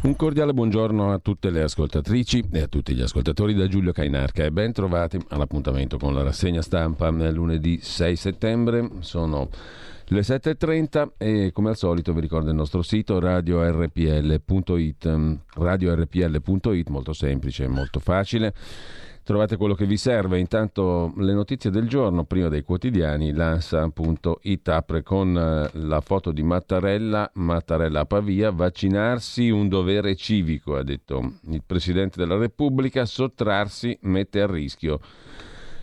Un cordiale buongiorno a tutte le ascoltatrici e a tutti gli ascoltatori da Giulio Cainarca e ben trovati all'appuntamento con la rassegna stampa lunedì 6 settembre. Sono le 7.30 e come al solito vi ricordo il nostro sito radiorpl.it radiorpl.it molto semplice e molto facile trovate quello che vi serve. Intanto le notizie del giorno, prima dei quotidiani, l'ANSA.it apre con eh, la foto di Mattarella, Mattarella a Pavia, vaccinarsi un dovere civico, ha detto il Presidente della Repubblica, sottrarsi mette a rischio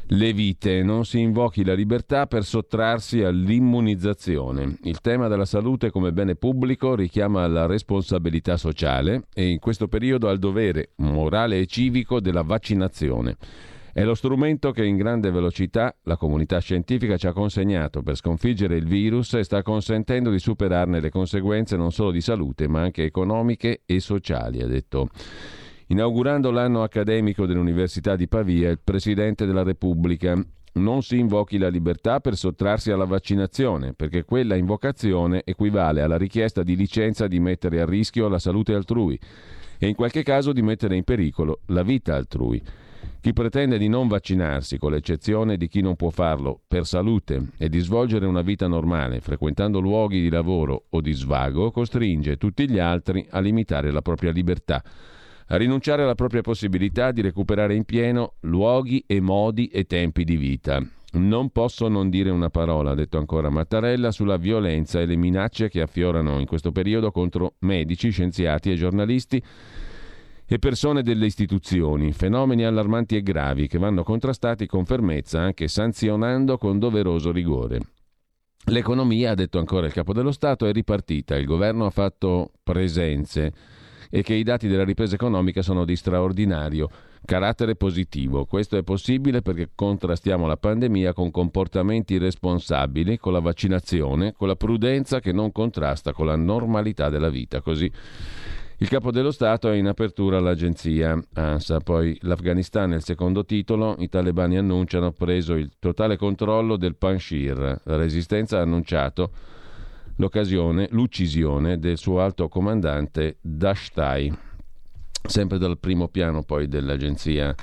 le vite, non si invochi la libertà per sottrarsi all'immunizzazione. Il tema della salute come bene pubblico richiama la responsabilità sociale e in questo periodo al dovere morale e civico della vaccinazione. È lo strumento che in grande velocità la comunità scientifica ci ha consegnato per sconfiggere il virus e sta consentendo di superarne le conseguenze non solo di salute ma anche economiche e sociali, ha detto Inaugurando l'anno accademico dell'Università di Pavia, il Presidente della Repubblica non si invochi la libertà per sottrarsi alla vaccinazione, perché quella invocazione equivale alla richiesta di licenza di mettere a rischio la salute altrui e in qualche caso di mettere in pericolo la vita altrui. Chi pretende di non vaccinarsi, con l'eccezione di chi non può farlo per salute e di svolgere una vita normale, frequentando luoghi di lavoro o di svago, costringe tutti gli altri a limitare la propria libertà a rinunciare alla propria possibilità di recuperare in pieno luoghi e modi e tempi di vita. Non posso non dire una parola, ha detto ancora Mattarella, sulla violenza e le minacce che affiorano in questo periodo contro medici, scienziati e giornalisti e persone delle istituzioni, fenomeni allarmanti e gravi che vanno contrastati con fermezza, anche sanzionando con doveroso rigore. L'economia, ha detto ancora il capo dello Stato, è ripartita, il governo ha fatto presenze e che i dati della ripresa economica sono di straordinario carattere positivo. Questo è possibile perché contrastiamo la pandemia con comportamenti responsabili, con la vaccinazione, con la prudenza che non contrasta con la normalità della vita. Così il capo dello Stato è in apertura all'agenzia ANSA. Poi l'Afghanistan è il secondo titolo. I talebani annunciano preso il totale controllo del Panshir. La resistenza ha annunciato l'occasione, l'uccisione del suo alto comandante Dashtai. Sempre dal primo piano poi dell'agenzia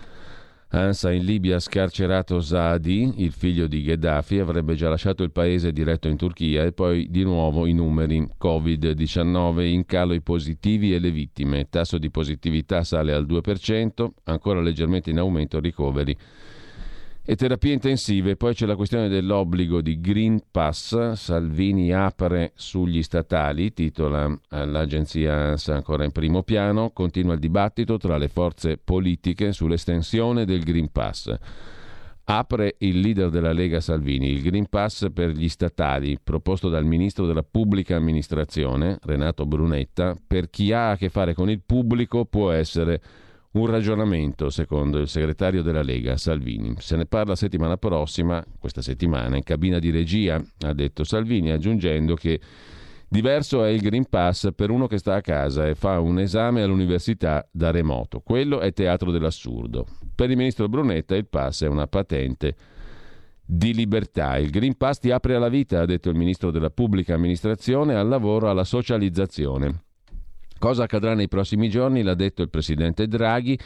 ANSA in Libia scarcerato Saadi, il figlio di Gheddafi, avrebbe già lasciato il paese diretto in Turchia e poi di nuovo i numeri Covid-19 in calo i positivi e le vittime. Tasso di positività sale al 2%, ancora leggermente in aumento ricoveri e terapie intensive. Poi c'è la questione dell'obbligo di Green Pass. Salvini apre sugli statali, titola eh, l'agenzia ANSA ancora in primo piano. Continua il dibattito tra le forze politiche sull'estensione del Green Pass. Apre il leader della Lega Salvini il Green Pass per gli statali proposto dal ministro della pubblica amministrazione Renato Brunetta per chi ha a che fare con il pubblico può essere un ragionamento, secondo il segretario della Lega, Salvini. Se ne parla settimana prossima, questa settimana, in cabina di regia, ha detto Salvini, aggiungendo che diverso è il Green Pass per uno che sta a casa e fa un esame all'università da remoto. Quello è teatro dell'assurdo. Per il ministro Brunetta il pass è una patente di libertà. Il Green Pass ti apre alla vita, ha detto il ministro della pubblica amministrazione, al lavoro, alla socializzazione. Cosa accadrà nei prossimi giorni l'ha detto il presidente Draghi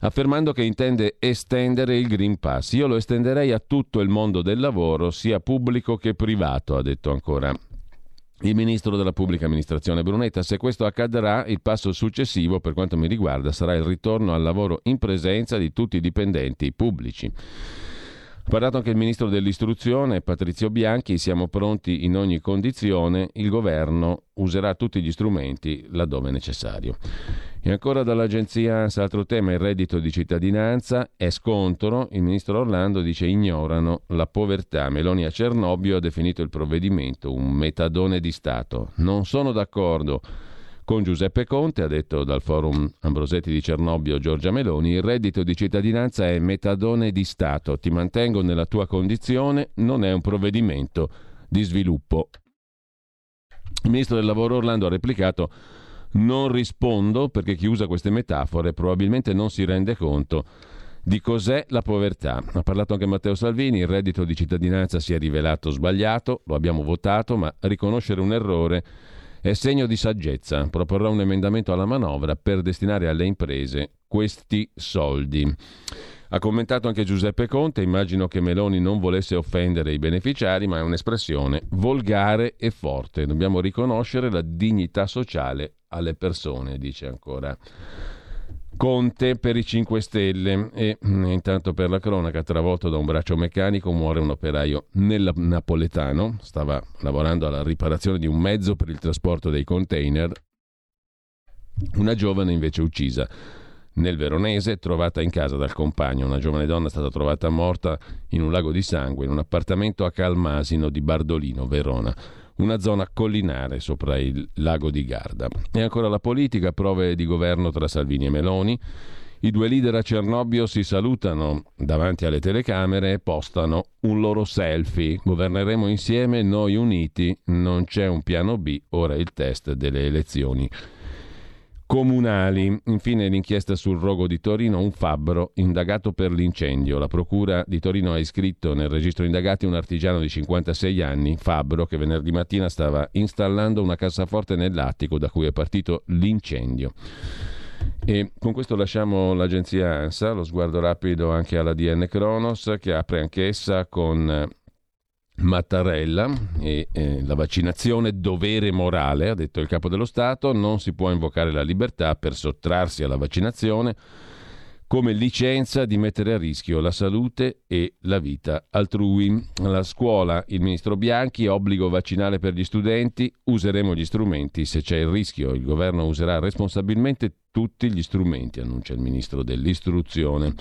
affermando che intende estendere il Green Pass. Io lo estenderei a tutto il mondo del lavoro, sia pubblico che privato, ha detto ancora il ministro della pubblica amministrazione Brunetta. Se questo accadrà, il passo successivo, per quanto mi riguarda, sarà il ritorno al lavoro in presenza di tutti i dipendenti pubblici. Ha parlato anche il ministro dell'istruzione, Patrizio Bianchi, siamo pronti in ogni condizione, il governo userà tutti gli strumenti laddove necessario. E ancora dall'agenzia ANSA, altro tema, il reddito di cittadinanza, è scontro, il ministro Orlando dice ignorano la povertà. Meloni a Cernobbio ha definito il provvedimento un metadone di Stato. Non sono d'accordo con Giuseppe Conte, ha detto dal forum Ambrosetti di Cernobbio Giorgia Meloni, il reddito di cittadinanza è metadone di Stato, ti mantengo nella tua condizione, non è un provvedimento di sviluppo. Il ministro del lavoro Orlando ha replicato non rispondo perché chi usa queste metafore probabilmente non si rende conto di cos'è la povertà. Ha parlato anche Matteo Salvini, il reddito di cittadinanza si è rivelato sbagliato, lo abbiamo votato, ma riconoscere un errore È segno di saggezza. Proporrò un emendamento alla manovra per destinare alle imprese questi soldi. Ha commentato anche Giuseppe Conte, immagino che Meloni non volesse offendere i beneficiari, ma è un'espressione volgare e forte. Dobbiamo riconoscere la dignità sociale alle persone, dice ancora. Conte per i 5 Stelle. E mm, intanto per la cronaca travolto da un braccio meccanico muore un operaio nel napoletano, stava lavorando alla riparazione di un mezzo per il trasporto dei container, una giovane invece uccisa. Nel Veronese, trovata in casa dal compagno, una giovane donna è stata trovata morta in un lago di sangue in un appartamento a Calmasino di Bardolino, Verona una zona collinare sopra il lago di Garda. E ancora la politica, prove di governo tra Salvini e Meloni. I due leader a Cernobbio si salutano davanti alle telecamere e postano un loro selfie. Governeremo insieme, noi uniti, non c'è un piano B, ora il test delle elezioni comunali. Infine l'inchiesta sul rogo di Torino, un fabbro indagato per l'incendio. La Procura di Torino ha iscritto nel registro indagati un artigiano di 56 anni, fabbro, che venerdì mattina stava installando una cassaforte nell'attico da cui è partito l'incendio. E con questo lasciamo l'agenzia ANSA, lo sguardo rapido anche alla DN Kronos che apre anch'essa con Mattarella e eh, la vaccinazione dovere morale, ha detto il capo dello Stato, non si può invocare la libertà per sottrarsi alla vaccinazione come licenza di mettere a rischio la salute e la vita altrui. La scuola, il ministro Bianchi, obbligo vaccinale per gli studenti, useremo gli strumenti se c'è il rischio, il governo userà responsabilmente tutti gli strumenti, annuncia il ministro dell'istruzione.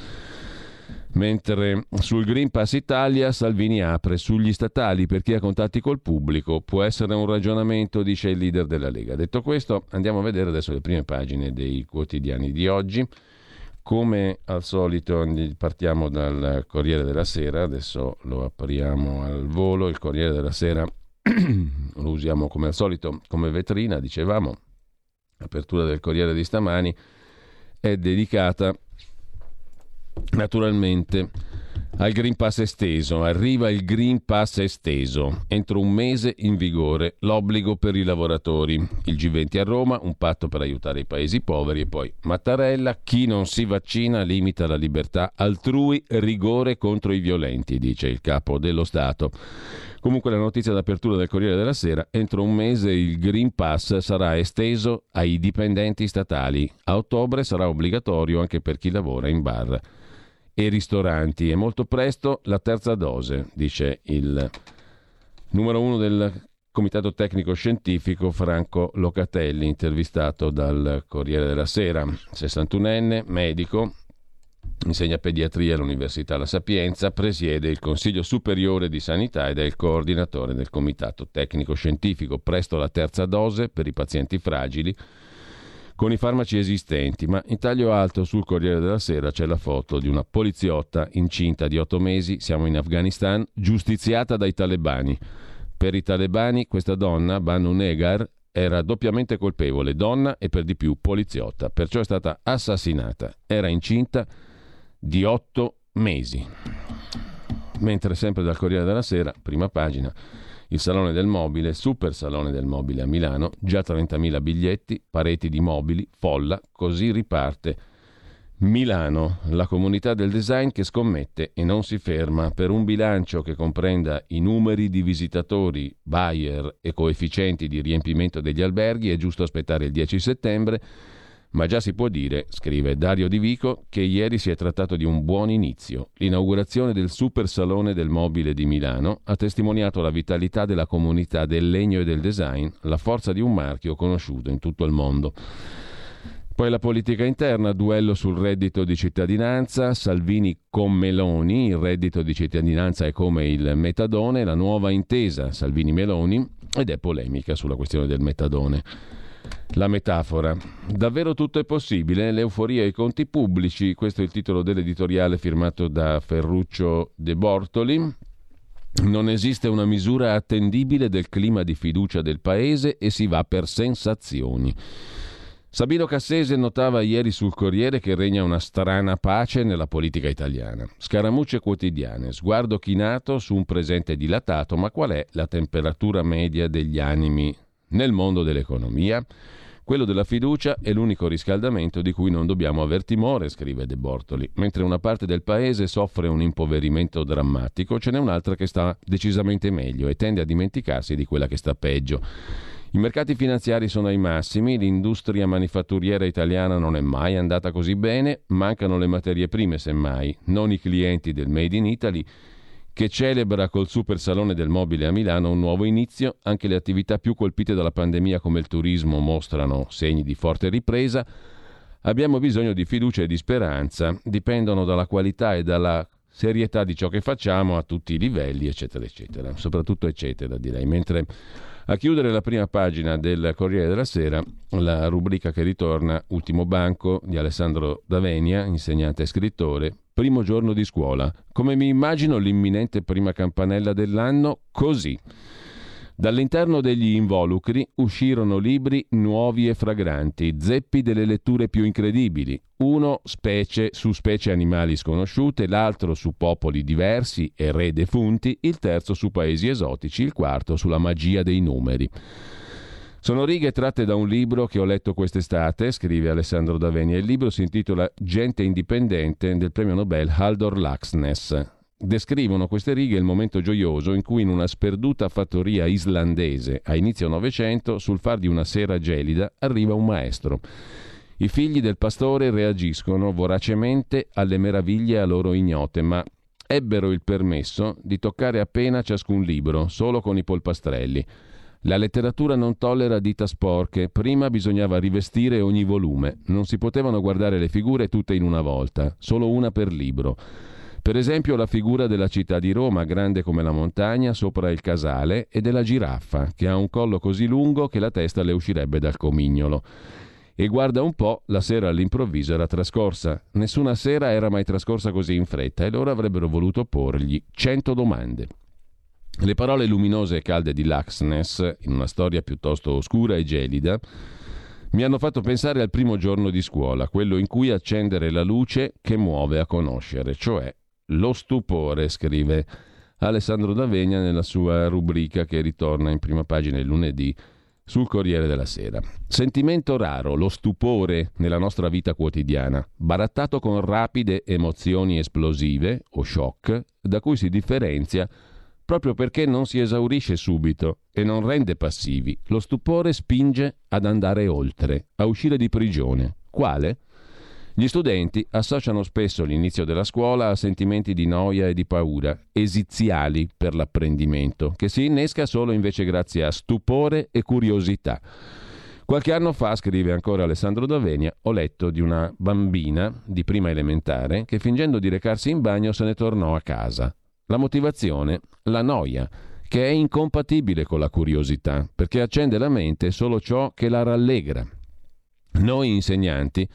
Mentre sul Green Pass Italia Salvini apre sugli statali per chi ha contatti col pubblico. Può essere un ragionamento, dice il leader della Lega. Detto questo, andiamo a vedere adesso le prime pagine dei quotidiani di oggi. Come al solito partiamo dal Corriere della Sera, adesso lo apriamo al volo, il Corriere della Sera lo usiamo come al solito come vetrina, dicevamo, l'apertura del Corriere di stamani è dedicata naturalmente al Green Pass esteso. Arriva il Green Pass esteso. Entro un mese in vigore l'obbligo per i lavoratori. Il G20 a Roma, un patto per aiutare i paesi poveri e poi Mattarella, chi non si vaccina limita la libertà altrui, rigore contro i violenti, dice il capo dello Stato. Comunque la notizia d'apertura del Corriere della Sera, entro un mese il Green Pass sarà esteso ai dipendenti statali. A ottobre sarà obbligatorio anche per chi lavora in bar e ristoranti e molto presto la terza dose, dice il numero uno del Comitato Tecnico Scientifico Franco Locatelli, intervistato dal Corriere della Sera, 61enne, medico, insegna pediatria all'Università La Sapienza, presiede il Consiglio Superiore di Sanità ed è il coordinatore del Comitato Tecnico Scientifico. Presto la terza dose per i pazienti fragili con i farmaci esistenti, ma in taglio alto sul Corriere della Sera c'è la foto di una poliziotta incinta di otto mesi, siamo in Afghanistan, giustiziata dai talebani. Per i talebani questa donna, Banu Negar, era doppiamente colpevole, donna e per di più poliziotta, perciò è stata assassinata. Era incinta di otto mesi. Mentre sempre dal Corriere della Sera, prima pagina, il Salone del Mobile, Super Salone del Mobile a Milano, già 30.000 biglietti, pareti di mobili, folla, così riparte. Milano, la comunità del design che scommette e non si ferma per un bilancio che comprenda i numeri di visitatori, buyer e coefficienti di riempimento degli alberghi, è giusto aspettare il 10 settembre ma già si può dire, scrive Dario Di Vico, che ieri si è trattato di un buon inizio. L'inaugurazione del Super Salone del Mobile di Milano ha testimoniato la vitalità della comunità del legno e del design, la forza di un marchio conosciuto in tutto il mondo. Poi la politica interna, duello sul reddito di cittadinanza, Salvini con Meloni, il reddito di cittadinanza è come il metadone, la nuova intesa Salvini-Meloni ed è polemica sulla questione del metadone. La metafora. Davvero tutto è possibile? L'euforia ai conti pubblici, questo è il titolo dell'editoriale firmato da Ferruccio De Bortoli. Non esiste una misura attendibile del clima di fiducia del Paese e si va per sensazioni. Sabino Cassese notava ieri sul Corriere che regna una strana pace nella politica italiana. Scaramucce quotidiane, sguardo chinato su un presente dilatato, ma qual è la temperatura media degli animi nel mondo dell'economia? Quello della fiducia è l'unico riscaldamento di cui non dobbiamo aver timore, scrive De Bortoli. Mentre una parte del paese soffre un impoverimento drammatico, ce n'è un'altra che sta decisamente meglio e tende a dimenticarsi di quella che sta peggio. I mercati finanziari sono ai massimi, l'industria manifatturiera italiana non è mai andata così bene, mancano le materie prime semmai, non i clienti del Made in Italy che celebra col Super Salone del Mobile a Milano un nuovo inizio. Anche le attività più colpite dalla pandemia come il turismo mostrano segni di forte ripresa. Abbiamo bisogno di fiducia e di speranza, dipendono dalla qualità e dalla serietà di ciò che facciamo a tutti i livelli, eccetera, eccetera. Soprattutto eccetera, direi. Mentre a chiudere la prima pagina del Corriere della Sera, la rubrica che ritorna Ultimo banco di Alessandro Davenia, insegnante e scrittore, primo giorno di scuola. Come mi immagino l'imminente prima campanella dell'anno? Così. Dall'interno degli involucri uscirono libri nuovi e fragranti, zeppi delle letture più incredibili, uno specie su specie animali sconosciute, l'altro su popoli diversi e re defunti, il terzo su paesi esotici, il quarto sulla magia dei numeri. Sono righe tratte da un libro che ho letto quest'estate, scrive Alessandro Davenia. Il libro si intitola Gente indipendente del premio Nobel Haldor Laxness. Descrivono queste righe il momento gioioso in cui in una sperduta fattoria islandese a inizio Novecento, sul far di una sera gelida, arriva un maestro. I figli del pastore reagiscono voracemente alle meraviglie a loro ignote, ma ebbero il permesso di toccare appena ciascun libro, solo con i polpastrelli. La letteratura non tollera dita sporche, prima bisognava rivestire ogni volume, non si potevano guardare le figure tutte in una volta, solo una per libro. Per esempio la figura della città di Roma, grande come la montagna, sopra il casale, e della giraffa, che ha un collo così lungo che la testa le uscirebbe dal comignolo. E guarda un po', la sera all'improvviso era trascorsa. Nessuna sera era mai trascorsa così in fretta e loro avrebbero voluto porgli cento domande. Le parole luminose e calde di Laxness, in una storia piuttosto oscura e gelida, mi hanno fatto pensare al primo giorno di scuola, quello in cui accendere la luce che muove a conoscere, cioè lo stupore, scrive Alessandro D'Avegna nella sua rubrica che ritorna in prima pagina il lunedì sul Corriere della Sera. Sentimento raro, lo stupore nella nostra vita quotidiana, barattato con rapide emozioni esplosive o shock, da cui si differenzia proprio perché non si esaurisce subito e non rende passivi. Lo stupore spinge ad andare oltre, a uscire di prigione. Quale? Gli studenti associano spesso l'inizio della scuola a sentimenti di noia e di paura, esiziali per l'apprendimento, che si innesca solo invece grazie a stupore e curiosità. Qualche anno fa, scrive ancora Alessandro Davenia, ho letto di una bambina di prima elementare che fingendo di recarsi in bagno se ne tornò a casa. La motivazione? La noia, che è incompatibile con la curiosità, perché accende la mente solo ciò che la rallegra. Noi insegnanti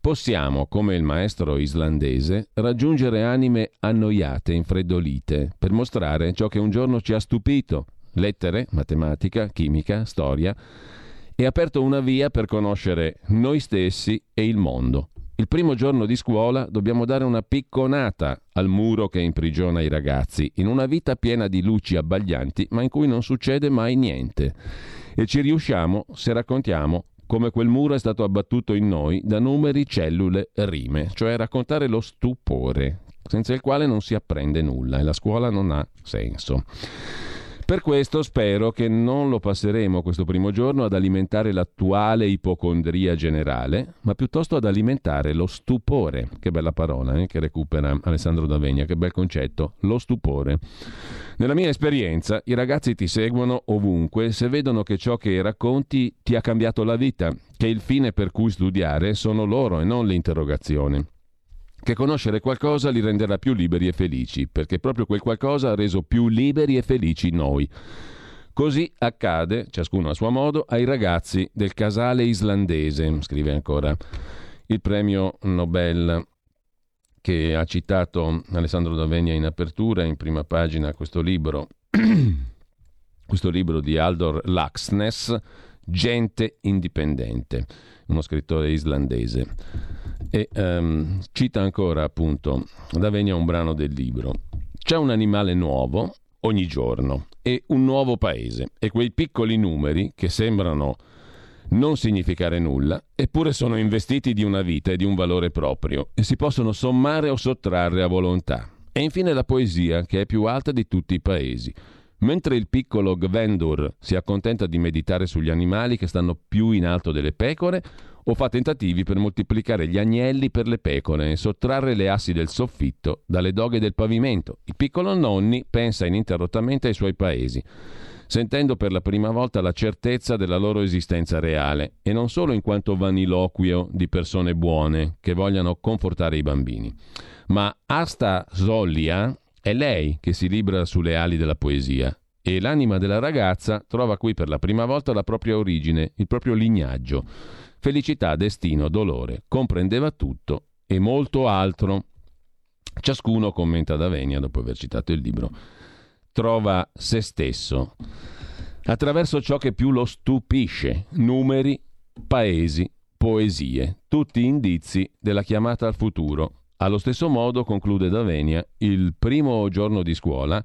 possiamo, come il maestro islandese, raggiungere anime annoiate, infreddolite, per mostrare ciò che un giorno ci ha stupito, lettere, matematica, chimica, storia, e aperto una via per conoscere noi stessi e il mondo. Il primo giorno di scuola dobbiamo dare una picconata al muro che imprigiona i ragazzi, in una vita piena di luci abbaglianti, ma in cui non succede mai niente. E ci riusciamo se raccontiamo come quel muro è stato abbattuto in noi da numeri, cellule, rime, cioè raccontare lo stupore, senza il quale non si apprende nulla e la scuola non ha senso. Per questo spero che non lo passeremo questo primo giorno ad alimentare l'attuale ipocondria generale, ma piuttosto ad alimentare lo stupore, che bella parola eh, che recupera Alessandro D'Avegna, che bel concetto, lo stupore. Nella mia esperienza i ragazzi ti seguono ovunque se vedono che ciò che racconti ti ha cambiato la vita, che il fine per cui studiare sono loro e non l'interrogazione che conoscere qualcosa li renderà più liberi e felici, perché proprio quel qualcosa ha reso più liberi e felici noi. Così accade, ciascuno a suo modo, ai ragazzi del casale islandese, scrive ancora il premio Nobel che ha citato Alessandro D'Avegna in apertura, in prima pagina, questo libro, questo libro di Aldor Laxness, Gente indipendente, uno scrittore islandese. E um, cita ancora appunto D'Avegna un brano del libro. C'è un animale nuovo, ogni giorno e un nuovo paese e quei piccoli numeri che sembrano non significare nulla, eppure sono investiti di una vita e di un valore proprio e si possono sommare o sottrarre a volontà. E infine la poesia, che è più alta di tutti i paesi. Mentre il piccolo Gvendur si accontenta di meditare sugli animali che stanno più in alto delle pecore, o fa tentativi per moltiplicare gli agnelli per le pecore e sottrarre le assi del soffitto dalle doghe del pavimento. Il piccolo Nonni pensa ininterrottamente ai suoi paesi, sentendo per la prima volta la certezza della loro esistenza reale, e non solo in quanto vaniloquio di persone buone che vogliano confortare i bambini. Ma Asta Zollia è lei che si libera sulle ali della poesia e l'anima della ragazza trova qui per la prima volta la propria origine, il proprio lignaggio Felicità, destino, dolore, comprendeva tutto e molto altro. Ciascuno, commenta Davenia, dopo aver citato il libro, trova se stesso attraverso ciò che più lo stupisce, numeri, paesi, poesie, tutti indizi della chiamata al futuro. Allo stesso modo, conclude Davenia, il primo giorno di scuola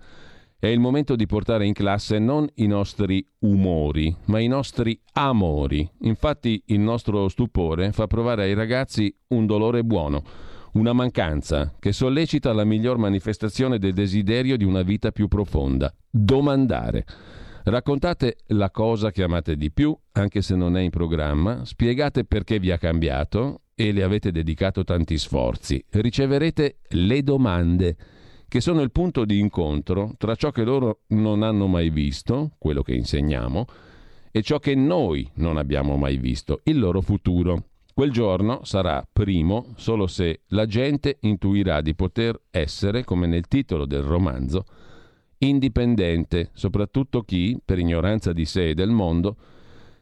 è il momento di portare in classe non i nostri umori, ma i nostri amori. Infatti il nostro stupore fa provare ai ragazzi un dolore buono, una mancanza che sollecita la miglior manifestazione del desiderio di una vita più profonda. Domandare. Raccontate la cosa che amate di più, anche se non è in programma, spiegate perché vi ha cambiato e le avete dedicato tanti sforzi. Riceverete le domande che sono il punto di incontro tra ciò che loro non hanno mai visto, quello che insegniamo, e ciò che noi non abbiamo mai visto, il loro futuro. Quel giorno sarà primo solo se la gente intuirà di poter essere, come nel titolo del romanzo, indipendente, soprattutto chi, per ignoranza di sé e del mondo,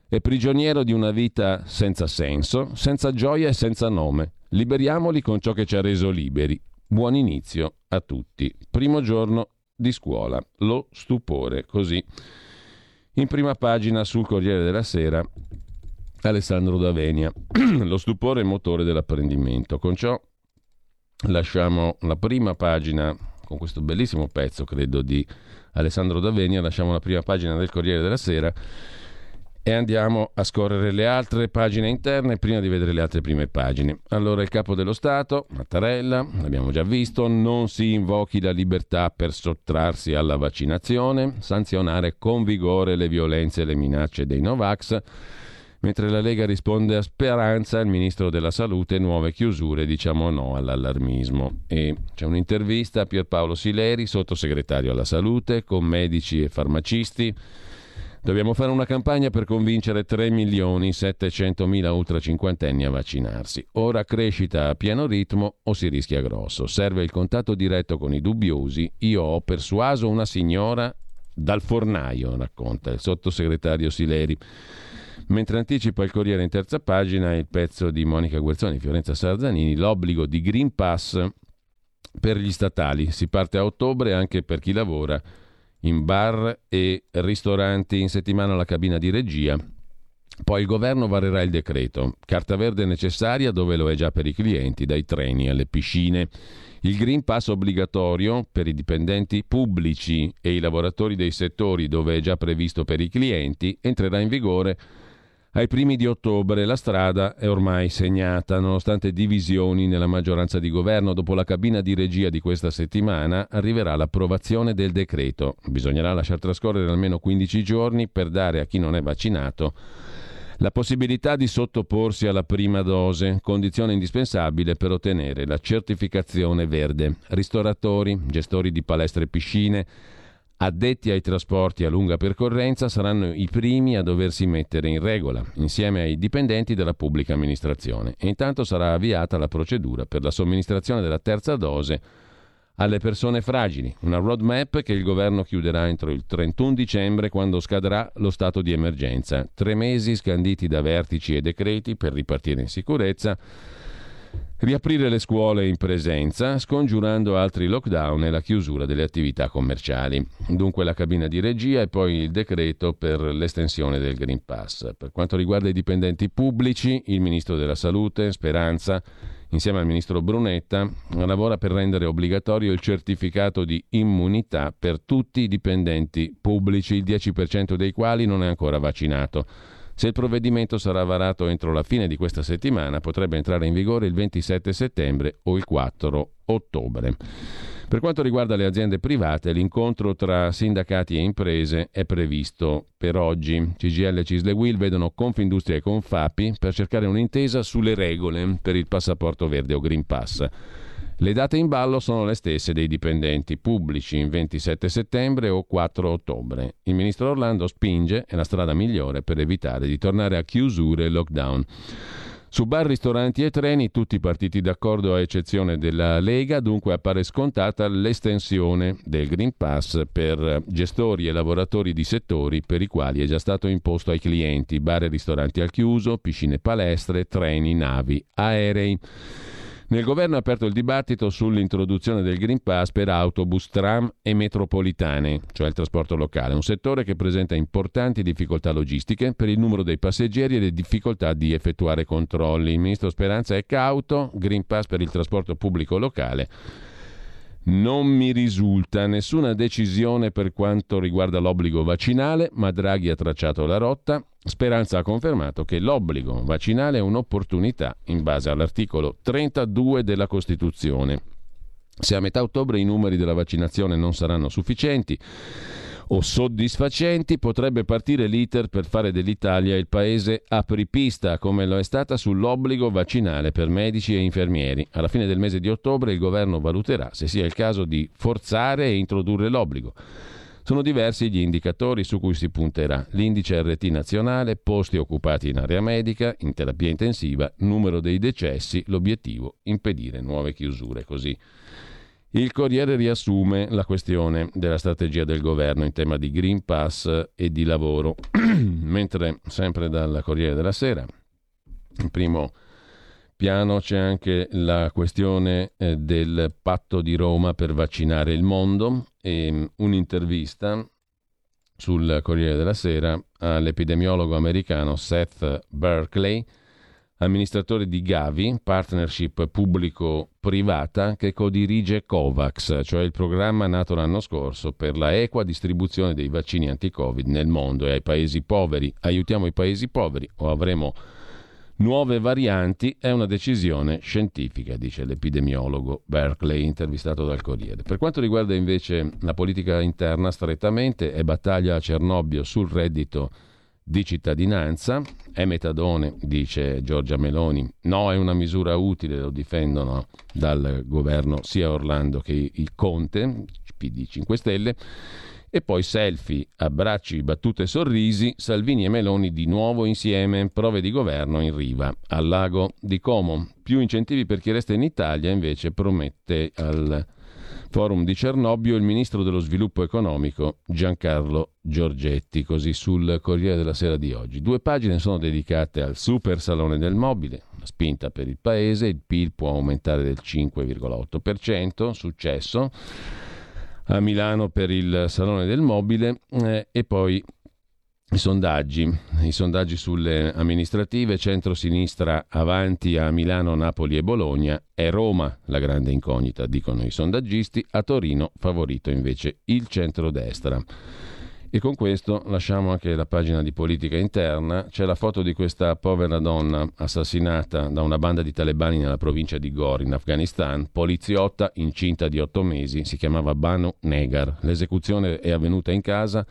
è prigioniero di una vita senza senso, senza gioia e senza nome. Liberiamoli con ciò che ci ha reso liberi, Buon inizio a tutti. Primo giorno di scuola. Lo stupore, così. In prima pagina sul Corriere della Sera Alessandro Davenia. Lo stupore è motore dell'apprendimento. Con ciò lasciamo la prima pagina con questo bellissimo pezzo, credo, di Alessandro Davenia, lasciamo la prima pagina del Corriere della Sera e andiamo a scorrere le altre pagine interne prima di vedere le altre prime pagine. Allora il capo dello Stato, Mattarella, l'abbiamo già visto, non si invochi la libertà per sottrarsi alla vaccinazione, sanzionare con vigore le violenze e le minacce dei Novax, mentre la Lega risponde a speranza il ministro della Salute, nuove chiusure, diciamo no all'allarmismo. E c'è un'intervista a Pierpaolo Sileri, sottosegretario alla Salute, con medici e farmacisti Dobbiamo fare una campagna per convincere 3 milioni 700 mila ultra cinquantenni a vaccinarsi. Ora crescita a pieno ritmo o si rischia grosso. Serve il contatto diretto con i dubbiosi. Io ho persuaso una signora dal fornaio, racconta il sottosegretario Sileri. Mentre anticipa il Corriere in terza pagina il pezzo di Monica Guerzoni Fiorenza Sarzanini, l'obbligo di Green Pass per gli statali. Si parte a ottobre anche per chi lavora in bar e ristoranti, in settimana la cabina di regia. Poi il governo varerà il decreto. Carta verde necessaria dove lo è già per i clienti, dai treni alle piscine. Il Green Pass obbligatorio per i dipendenti pubblici e i lavoratori dei settori dove è già previsto per i clienti entrerà in vigore ai primi di ottobre la strada è ormai segnata, nonostante divisioni nella maggioranza di governo. Dopo la cabina di regia di questa settimana arriverà l'approvazione del decreto. Bisognerà lasciar trascorrere almeno 15 giorni per dare a chi non è vaccinato la possibilità di sottoporsi alla prima dose, condizione indispensabile per ottenere la certificazione verde. Ristoratori, gestori di palestre e piscine, addetti ai trasporti a lunga percorrenza saranno i primi a doversi mettere in regola, insieme ai dipendenti della pubblica amministrazione. E intanto sarà avviata la procedura per la somministrazione della terza dose alle persone fragili, una roadmap che il governo chiuderà entro il 31 dicembre quando scadrà lo stato di emergenza. Tre mesi scanditi da vertici e decreti per ripartire in sicurezza riaprire le scuole in presenza, scongiurando altri lockdown e la chiusura delle attività commerciali. Dunque la cabina di regia e poi il decreto per l'estensione del Green Pass. Per quanto riguarda i dipendenti pubblici, il Ministro della Salute, Speranza, insieme al ministro Brunetta, lavora per rendere obbligatorio il certificato di immunità per tutti i dipendenti pubblici, il 10% dei quali non è ancora vaccinato. Se il provvedimento sarà varato entro la fine di questa settimana, potrebbe entrare in vigore il 27 settembre o il 4 ottobre. Per quanto riguarda le aziende private, l'incontro tra sindacati e imprese è previsto per oggi. CGL, Cisle Will vedono Confindustria e Confapi per cercare un'intesa sulle regole per il passaporto verde o Green Pass. Le date in ballo sono le stesse dei dipendenti pubblici, in 27 settembre o 4 ottobre. Il ministro Orlando spinge, è la strada migliore per evitare di tornare a chiusure e lockdown. Su bar, ristoranti e treni tutti partiti d'accordo a eccezione della Lega, dunque appare scontata l'estensione del Green Pass per gestori e lavoratori di settori per i quali è già stato imposto ai clienti, bar e ristoranti al chiuso, piscine palestre, treni, navi, aerei. Nel governo ha aperto il dibattito sull'introduzione del Green Pass per autobus, tram e metropolitane, cioè il trasporto locale, un settore che presenta importanti difficoltà logistiche per il numero dei passeggeri e le difficoltà di effettuare controlli. Il ministro Speranza è cauto, Green Pass per il trasporto pubblico locale non mi risulta nessuna decisione per quanto riguarda l'obbligo vaccinale, ma Draghi ha tracciato la rotta. Speranza ha confermato che l'obbligo vaccinale è un'opportunità in base all'articolo 32 della Costituzione. Se a metà ottobre i numeri della vaccinazione non saranno sufficienti, o soddisfacenti, potrebbe partire l'iter per fare dell'Italia il paese apripista, come lo è stata sull'obbligo vaccinale per medici e infermieri. Alla fine del mese di ottobre il governo valuterà se sia il caso di forzare e introdurre l'obbligo. Sono diversi gli indicatori su cui si punterà. L'indice RT nazionale, posti occupati in area medica, in terapia intensiva, numero dei decessi, l'obiettivo impedire nuove chiusure. Così il Corriere riassume la questione della strategia del governo in tema di Green Pass e di lavoro, mentre sempre dal Corriere della Sera, in primo piano c'è anche la questione eh, del patto di Roma per vaccinare il mondo e mm, un'intervista sul Corriere della Sera all'epidemiologo americano Seth Berkeley, amministratore di Gavi, partnership pubblico-privata che codirige COVAX, cioè il programma nato l'anno scorso per la equa distribuzione dei vaccini anti-Covid nel mondo e ai paesi poveri. Aiutiamo i paesi poveri o avremo nuove varianti è una decisione scientifica, dice l'epidemiologo Berkeley, intervistato dal Corriere. Per quanto riguarda invece la politica interna, strettamente è battaglia a Cernobbio sul reddito di cittadinanza. È metadone, dice Giorgia Meloni. No, è una misura utile, lo difendono dal governo sia Orlando che il Conte, PD 5 Stelle. E poi selfie, abbracci, battute e sorrisi, Salvini e Meloni di nuovo insieme, prove di governo in riva al lago di Como. Più incentivi per chi resta in Italia invece promette al Forum di Cernobbio il ministro dello sviluppo economico Giancarlo Giorgetti, così sul Corriere della Sera di oggi. Due pagine sono dedicate al super salone del mobile, una spinta per il paese, il PIL può aumentare del 5,8%, successo a Milano per il salone del mobile eh, e poi i sondaggi, i sondaggi sulle amministrative, centro-sinistra avanti a Milano, Napoli e Bologna, è Roma la grande incognita, dicono i sondaggisti, a Torino favorito invece il centro-destra. E con questo lasciamo anche la pagina di politica interna, c'è la foto di questa povera donna assassinata da una banda di talebani nella provincia di Gor in Afghanistan, poliziotta incinta di otto mesi, si chiamava Banu Negar. L'esecuzione è avvenuta in casa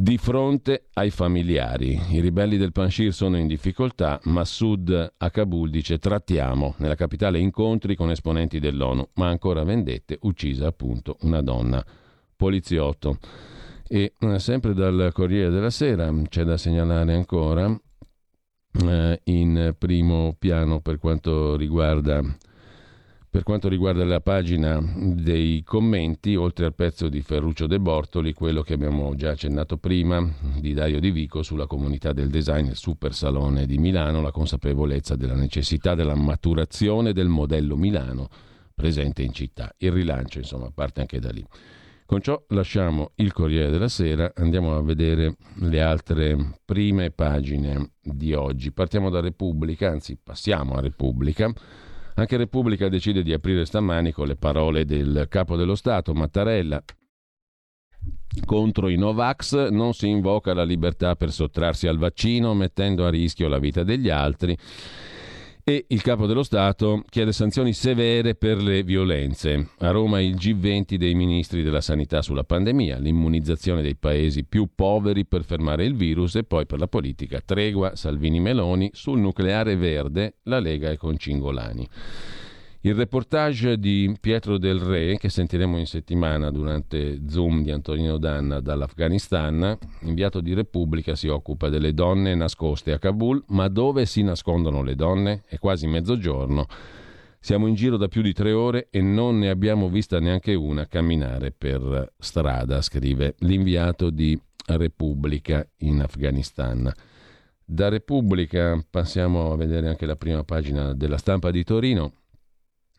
di fronte ai familiari. I ribelli del Panshir sono in difficoltà, Massoud a Kabul dice trattiamo nella capitale incontri con esponenti dell'ONU, ma ancora vendette, uccisa appunto una donna poliziotto. E eh, sempre dal Corriere della Sera c'è da segnalare ancora eh, in primo piano per quanto riguarda per quanto riguarda la pagina dei commenti, oltre al pezzo di Ferruccio De Bortoli, quello che abbiamo già accennato prima di Dario Di Vico sulla comunità del design, il Super Salone di Milano, la consapevolezza della necessità della maturazione del modello Milano presente in città. Il rilancio, insomma, parte anche da lì. Con ciò lasciamo il Corriere della Sera, andiamo a vedere le altre prime pagine di oggi. Partiamo da Repubblica, anzi passiamo a Repubblica Anche Repubblica decide di aprire stamani con le parole del capo dello Stato, Mattarella. Contro i Novax non si invoca la libertà per sottrarsi al vaccino mettendo a rischio la vita degli altri e il capo dello Stato chiede sanzioni severe per le violenze. A Roma il G20 dei ministri della sanità sulla pandemia, l'immunizzazione dei paesi più poveri per fermare il virus e poi per la politica tregua Salvini-Meloni sul nucleare verde, la Lega e con Cingolani. Il reportage di Pietro del Re, che sentiremo in settimana durante Zoom di Antonino Danna dall'Afghanistan, inviato di Repubblica, si occupa delle donne nascoste a Kabul. Ma dove si nascondono le donne? È quasi mezzogiorno. Siamo in giro da più di tre ore e non ne abbiamo vista neanche una camminare per strada, scrive l'inviato di Repubblica in Afghanistan. Da Repubblica passiamo a vedere anche la prima pagina della stampa di Torino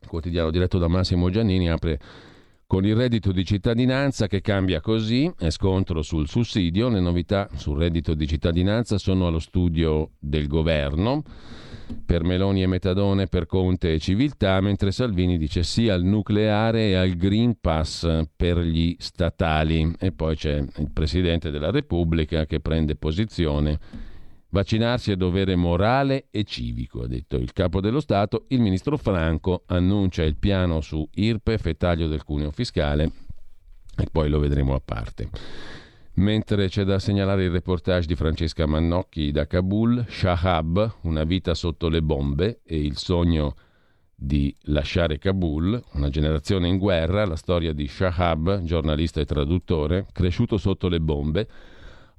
quotidiano diretto da Massimo Giannini, apre con il reddito di cittadinanza che cambia così, è scontro sul sussidio, le novità sul reddito di cittadinanza sono allo studio del governo, per Meloni e Metadone, per Conte e Civiltà, mentre Salvini dice sì al nucleare e al Green Pass per gli statali. E poi c'è il Presidente della Repubblica che prende posizione Vaccinarsi è dovere morale e civico, ha detto il capo dello Stato. Il ministro Franco annuncia il piano su IRPEF e taglio del cuneo fiscale e poi lo vedremo a parte. Mentre c'è da segnalare il reportage di Francesca Mannocchi da Kabul, Shahab, una vita sotto le bombe e il sogno di lasciare Kabul, una generazione in guerra, la storia di Shahab, giornalista e traduttore, cresciuto sotto le bombe,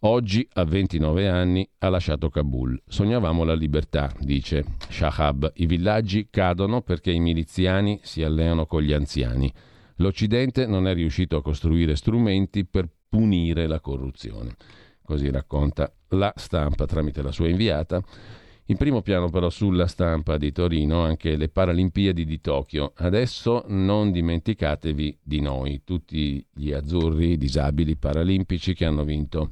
Oggi, a 29 anni, ha lasciato Kabul. Sognavamo la libertà, dice Shahab. I villaggi cadono perché i miliziani si alleano con gli anziani. L'Occidente non è riuscito a costruire strumenti per punire la corruzione. Così racconta la stampa tramite la sua inviata. In primo piano però sulla stampa di Torino anche le Paralimpiadi di Tokyo. Adesso non dimenticatevi di noi, tutti gli azzurri disabili paralimpici che hanno vinto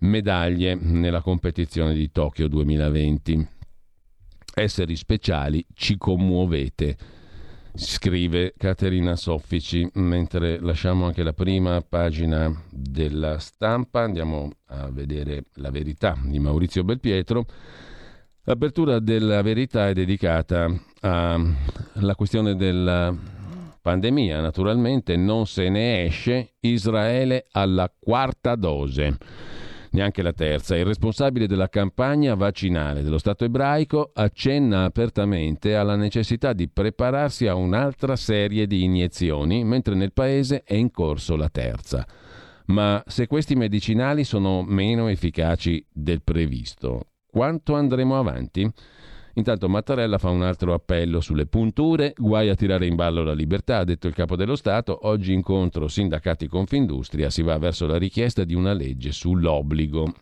medaglie nella competizione di Tokyo 2020. Esseri speciali, ci commuovete, scrive Caterina Soffici, mentre lasciamo anche la prima pagina della stampa, andiamo a vedere la verità di Maurizio Belpietro. L'apertura della verità è dedicata alla questione della pandemia, naturalmente non se ne esce, Israele alla quarta dose neanche la terza. Il responsabile della campagna vaccinale dello Stato ebraico accenna apertamente alla necessità di prepararsi a un'altra serie di iniezioni, mentre nel paese è in corso la terza. Ma se questi medicinali sono meno efficaci del previsto, quanto andremo avanti? Intanto Mattarella fa un altro appello sulle punture, guai a tirare in ballo la libertà, ha detto il capo dello Stato, oggi incontro sindacati Confindustria, si va verso la richiesta di una legge sull'obbligo.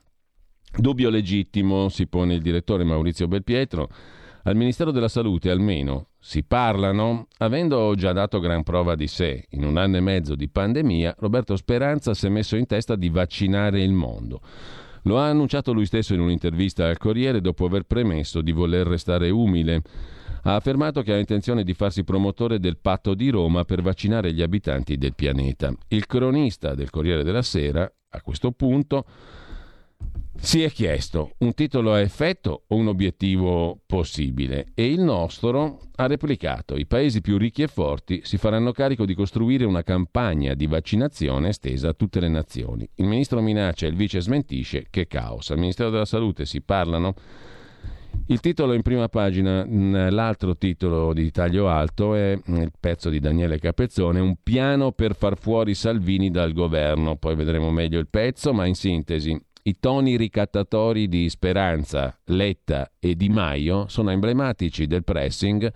Dubbio legittimo, si pone il direttore Maurizio Belpietro, al Ministero della Salute almeno si parlano? Avendo già dato gran prova di sé in un anno e mezzo di pandemia, Roberto Speranza si è messo in testa di vaccinare il mondo. Lo ha annunciato lui stesso in un'intervista al Corriere dopo aver premesso di voler restare umile. Ha affermato che ha intenzione di farsi promotore del patto di Roma per vaccinare gli abitanti del pianeta. Il cronista del Corriere della Sera, a questo punto, si è chiesto un titolo a effetto o un obiettivo possibile e il nostro ha replicato i paesi più ricchi e forti si faranno carico di costruire una campagna di vaccinazione estesa a tutte le nazioni. Il ministro minaccia e il vice smentisce che caos. Al Ministero della Salute si parlano il titolo in prima pagina, l'altro titolo di taglio alto è il pezzo di Daniele Capezzone, un piano per far fuori Salvini dal governo. Poi vedremo meglio il pezzo, ma in sintesi i toni ricattatori di Speranza, Letta e Di Maio sono emblematici del pressing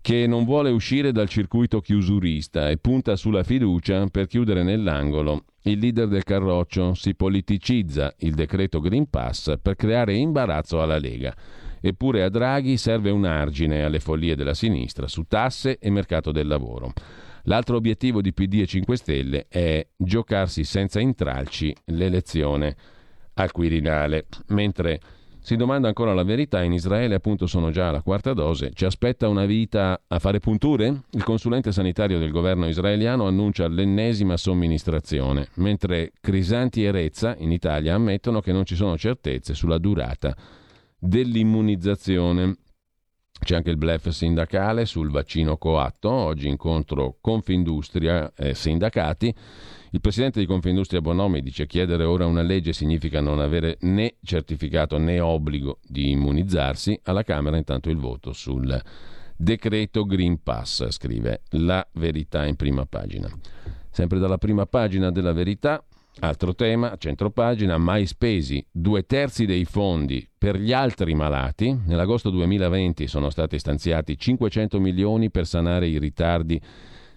che non vuole uscire dal circuito chiusurista e punta sulla fiducia per chiudere nell'angolo. Il leader del Carroccio si politicizza il decreto Green Pass per creare imbarazzo alla Lega. Eppure a Draghi serve un argine alle follie della sinistra su tasse e mercato del lavoro. L'altro obiettivo di PD e 5 Stelle è giocarsi senza intralci l'elezione al Quirinale, mentre Si domanda ancora la verità, in Israele appunto sono già alla quarta dose, ci aspetta una vita a fare punture? Il consulente sanitario del governo israeliano annuncia l'ennesima somministrazione, mentre Crisanti e Rezza in Italia ammettono che non ci sono certezze sulla durata dell'immunizzazione. C'è anche il blef sindacale sul vaccino coatto, oggi incontro Confindustria e sindacati. Il presidente di Confindustria Bonomi dice chiedere ora una legge significa non avere né certificato né obbligo di immunizzarsi. Alla Camera intanto il voto sul decreto Green Pass, scrive La Verità in prima pagina. Sempre dalla prima pagina della Verità, Altro tema, centropagina, mai spesi due terzi dei fondi per gli altri malati. Nell'agosto 2020 sono stati stanziati 500 milioni per sanare i ritardi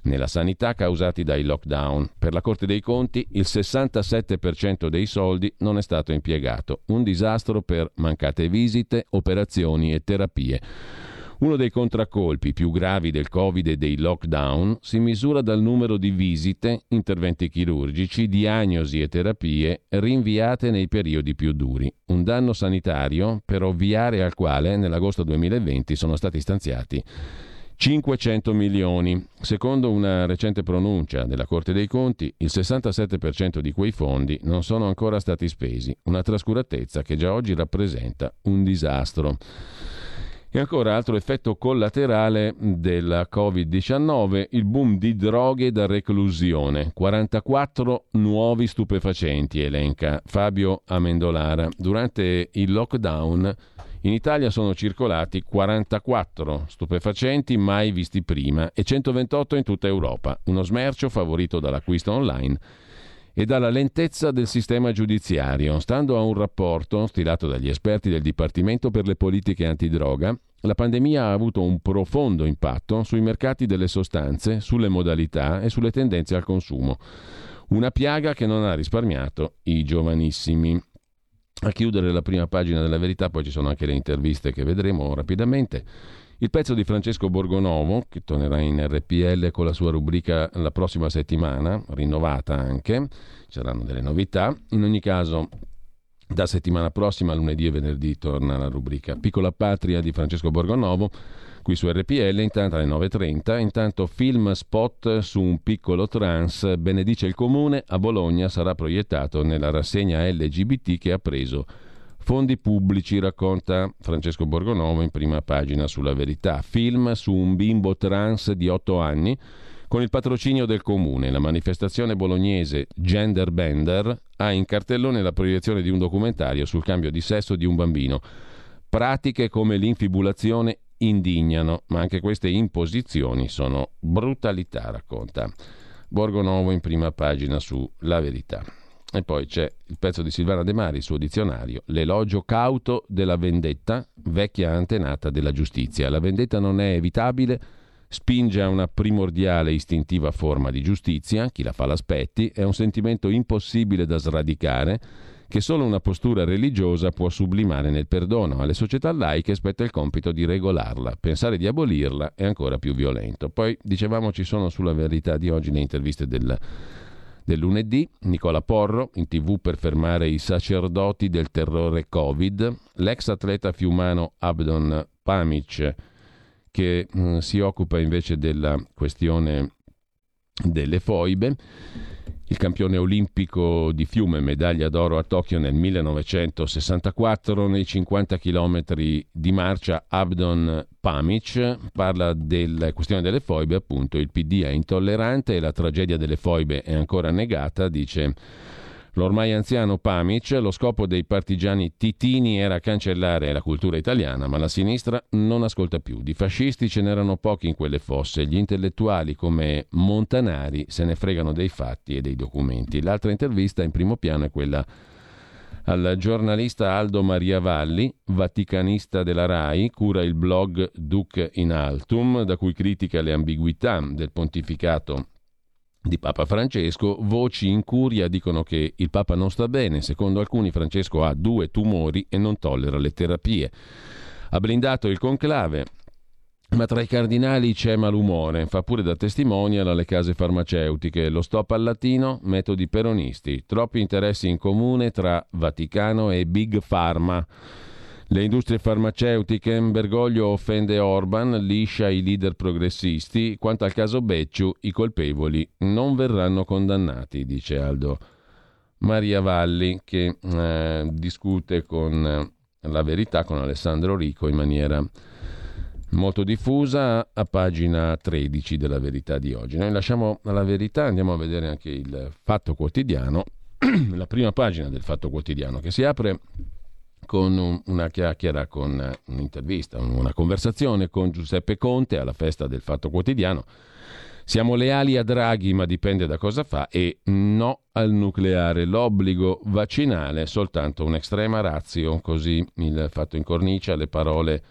nella sanità causati dai lockdown. Per la Corte dei Conti il 67% dei soldi non è stato impiegato. Un disastro per mancate visite, operazioni e terapie. Uno dei contraccolpi più gravi del Covid e dei lockdown si misura dal numero di visite, interventi chirurgici, diagnosi e terapie rinviate nei periodi più duri. Un danno sanitario per ovviare al quale nell'agosto 2020 sono stati stanziati 500 milioni. Secondo una recente pronuncia della Corte dei Conti, il 67% di quei fondi non sono ancora stati spesi, una trascuratezza che già oggi rappresenta un disastro. E ancora altro effetto collaterale della Covid-19, il boom di droghe da reclusione. 44 nuovi stupefacenti, elenca Fabio Amendolara. Durante il lockdown in Italia sono circolati 44 stupefacenti mai visti prima e 128 in tutta Europa, uno smercio favorito dall'acquisto online e dalla lentezza del sistema giudiziario. Stando a un rapporto stilato dagli esperti del Dipartimento per le politiche antidroga, la pandemia ha avuto un profondo impatto sui mercati delle sostanze, sulle modalità e sulle tendenze al consumo. Una piaga che non ha risparmiato i giovanissimi. A chiudere la prima pagina della verità, poi ci sono anche le interviste che vedremo rapidamente. Il pezzo di Francesco Borgonovo, che tornerà in RPL con la sua rubrica la prossima settimana, rinnovata anche, ci saranno delle novità. In ogni caso, da settimana prossima, lunedì e venerdì, torna la rubrica Piccola Patria di Francesco Borgonovo, qui su RPL, intanto alle 9.30. Intanto film spot su un piccolo trans, benedice il comune, a Bologna sarà proiettato nella rassegna LGBT che ha preso Fondi pubblici, racconta Francesco Borgonovo in prima pagina sulla verità. Film su un bimbo trans di 8 anni con il patrocinio del comune. La manifestazione bolognese Gender Bender ha in cartellone la proiezione di un documentario sul cambio di sesso di un bambino. Pratiche come l'infibulazione indignano, ma anche queste imposizioni sono brutalità, racconta Borgonovo in prima pagina su La Verità. E poi c'è il pezzo di Silvana De Mari, il suo dizionario, l'elogio cauto della vendetta, vecchia antenata della giustizia. La vendetta non è evitabile, spinge a una primordiale istintiva forma di giustizia, chi la fa l'aspetti, è un sentimento impossibile da sradicare, che solo una postura religiosa può sublimare nel perdono. Alle società laiche spetta il compito di regolarla. Pensare di abolirla è ancora più violento. Poi, dicevamo, ci sono sulla verità di oggi le interviste del del lunedì, Nicola Porro in tv per fermare i sacerdoti del terrore Covid, l'ex atleta fiumano Abdon Pamic che mh, mm, si occupa invece della questione delle foibe il campione olimpico di fiume, medaglia d'oro a Tokyo nel 1964, nei 50 km di marcia Abdon Pamic parla della questione delle foibe, appunto. Il PD è intollerante e la tragedia delle foibe è ancora negata, dice L'ormai anziano Pamic, lo scopo dei partigiani titini era cancellare la cultura italiana, ma la sinistra non ascolta più. Di fascisti ce n'erano pochi in quelle fosse, gli intellettuali come Montanari se ne fregano dei fatti e dei documenti. L'altra intervista in primo piano è quella al giornalista Aldo Maria Valli, vaticanista della RAI, cura il blog Duc in Altum, da cui critica le ambiguità del pontificato di Papa Francesco, voci in curia dicono che il Papa non sta bene, secondo alcuni Francesco ha due tumori e non tollera le terapie. Ha blindato il conclave, ma tra i cardinali c'è malumore, fa pure da testimonial alle case farmaceutiche, lo stop al latino, metodi peronisti, troppi interessi in comune tra Vaticano e Big Pharma. Le industrie farmaceutiche, Bergoglio offende Orban, liscia i leader progressisti. Quanto al caso Becciu, i colpevoli non verranno condannati, dice Aldo Maria Valli, che eh, discute con la verità, con Alessandro Rico in maniera molto diffusa a pagina 13 della verità di oggi. Noi lasciamo la verità, andiamo a vedere anche il Fatto Quotidiano, la prima pagina del Fatto Quotidiano che si apre con un, una chiacchiera, con un'intervista, una conversazione con Giuseppe Conte alla festa del Fatto Quotidiano. Siamo leali a Draghi, ma dipende da cosa fa, e no al nucleare. L'obbligo vaccinale soltanto un'estrema razio, così il fatto incornicia le parole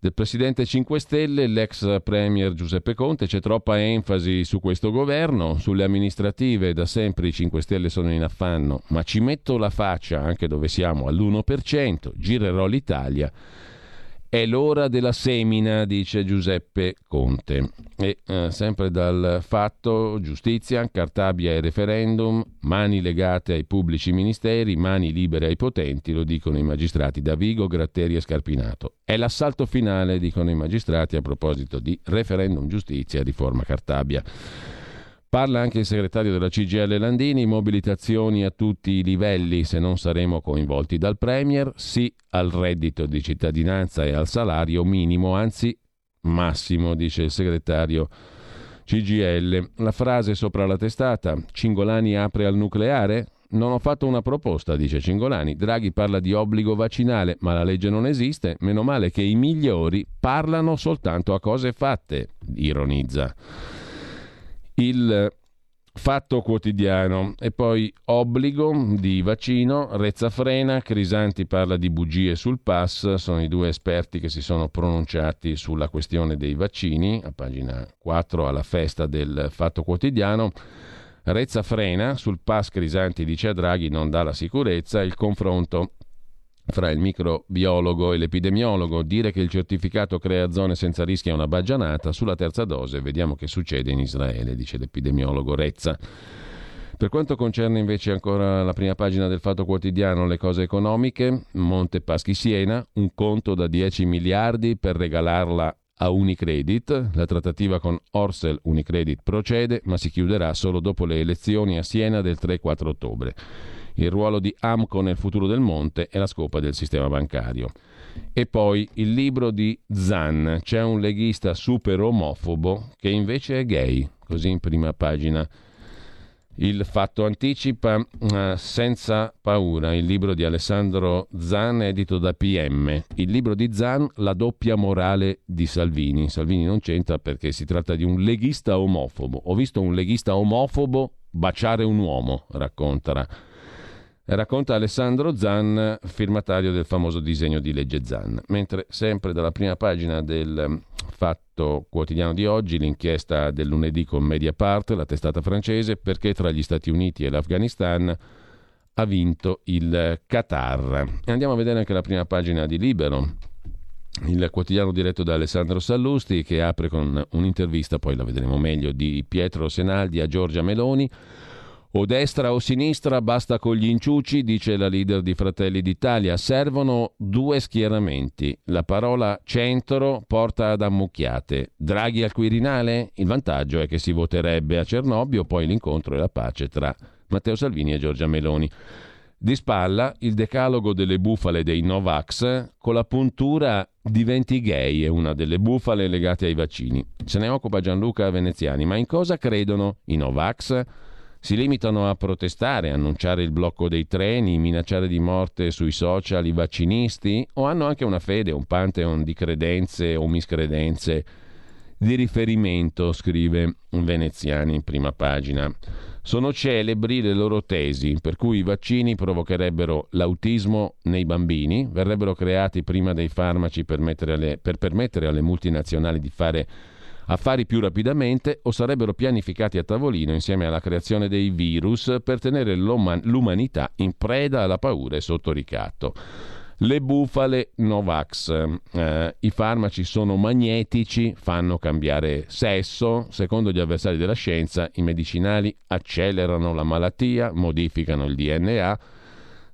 del Presidente 5 Stelle, l'ex Premier Giuseppe Conte. C'è troppa enfasi su questo governo, sulle amministrative da sempre i 5 Stelle sono in affanno, ma ci metto la faccia anche dove siamo all'1%, girerò l'Italia è l'ora della semina, dice Giuseppe Conte. E eh, sempre dal fatto giustizia, Cartabia e referendum, mani legate ai pubblici ministeri, mani libere ai potenti, lo dicono i magistrati da Vigo, Gratteri e Scarpinato. È l'assalto finale, dicono i magistrati, a proposito di referendum giustizia riforma Cartabia. Parla anche il segretario della CGL Landini, mobilitazioni a tutti i livelli se non saremo coinvolti dal Premier, sì al reddito di cittadinanza e al salario minimo, anzi massimo, dice il segretario CGL. La frase sopra la testata, Cingolani apre al nucleare? Non ho fatto una proposta, dice Cingolani. Draghi parla di obbligo vaccinale, ma la legge non esiste. Meno male che i migliori parlano soltanto a cose fatte, ironizza il Fatto quotidiano e poi obbligo di vaccino, Rezza frena, Crisanti parla di bugie sul pass, sono i due esperti che si sono pronunciati sulla questione dei vaccini, a pagina 4 alla festa del Fatto quotidiano. Rezza frena, sul pass Crisanti dice a Draghi non dà la sicurezza, il confronto fra il microbiologo e l'epidemiologo, dire che il certificato crea zone senza rischio è una baggianata, sulla terza dose vediamo che succede in Israele, dice l'epidemiologo Rezza. Per quanto concerne invece ancora la prima pagina del Fatto Quotidiano, le cose economiche, Monte Paschi Siena, un conto da 10 miliardi per regalarla a Unicredit. La trattativa con Orsel Unicredit procede, ma si chiuderà solo dopo le elezioni a Siena del 3-4 ottobre il ruolo di Amco nel futuro del Monte e la scopa del sistema bancario. E poi il libro di Zan, c'è un leghista super omofobo che invece è gay, così in prima pagina. Il fatto anticipa uh, Senza paura, il libro di Alessandro Zan edito da PM. Il libro di Zan, La doppia morale di Salvini. Salvini non c'entra perché si tratta di un leghista omofobo. Ho visto un leghista omofobo baciare un uomo, racconta racconta Alessandro Zan, firmatario del famoso disegno di legge Zan. Mentre sempre dalla prima pagina del mm, Fatto Quotidiano di oggi, l'inchiesta del lunedì con Mediapart, la testata francese, perché tra gli Stati Uniti e l'Afghanistan ha vinto il Qatar. Andiamo a vedere anche la prima pagina di Libero, il quotidiano diretto da Alessandro Sallusti che apre con un'intervista, poi la vedremo meglio, di Pietro Senaldi a Giorgia Meloni o destra o sinistra, basta con gli inciuci, dice la leader di Fratelli d'Italia. Servono due schieramenti. La parola centro porta ad ammucchiate. Draghi al Quirinale? Il vantaggio è che si voterebbe a Cernobbio, poi l'incontro e la pace tra Matteo Salvini e Giorgia Meloni. Di spalla il decalogo delle bufale dei Novax con la puntura diventi gay, è una delle bufale legate ai vaccini. Se ne occupa Gianluca Veneziani. Ma in cosa credono i Novax? Si limitano a protestare, annunciare il blocco dei treni, minacciare di morte sui social i vaccinisti o hanno anche una fede, un pantheon di credenze o miscredenze di riferimento, scrive Veneziani in prima pagina. Sono celebri le loro tesi, per cui i vaccini provocherebbero l'autismo nei bambini, verrebbero creati prima dei farmaci per, alle, per permettere alle multinazionali di fare affari più rapidamente o sarebbero pianificati a tavolino insieme alla creazione dei virus per tenere l'umanità in preda alla paura e sotto ricatto. Le bufale Novax. Eh, I farmaci sono magnetici, fanno cambiare sesso. Secondo gli avversari della scienza, i medicinali accelerano la malattia, modificano il DNA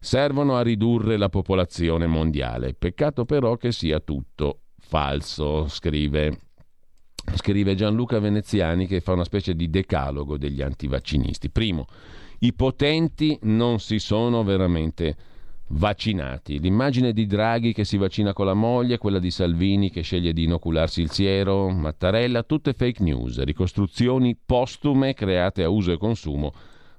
servono a ridurre la popolazione mondiale. Peccato però che sia tutto falso, scrive. Scrive Gianluca Veneziani che fa una specie di decalogo degli antivaccinisti. Primo, i potenti non si sono veramente vaccinati. L'immagine di Draghi che si vaccina con la moglie, quella di Salvini che sceglie di inocularsi il siero, Mattarella, tutte fake news, ricostruzioni postume create a uso e consumo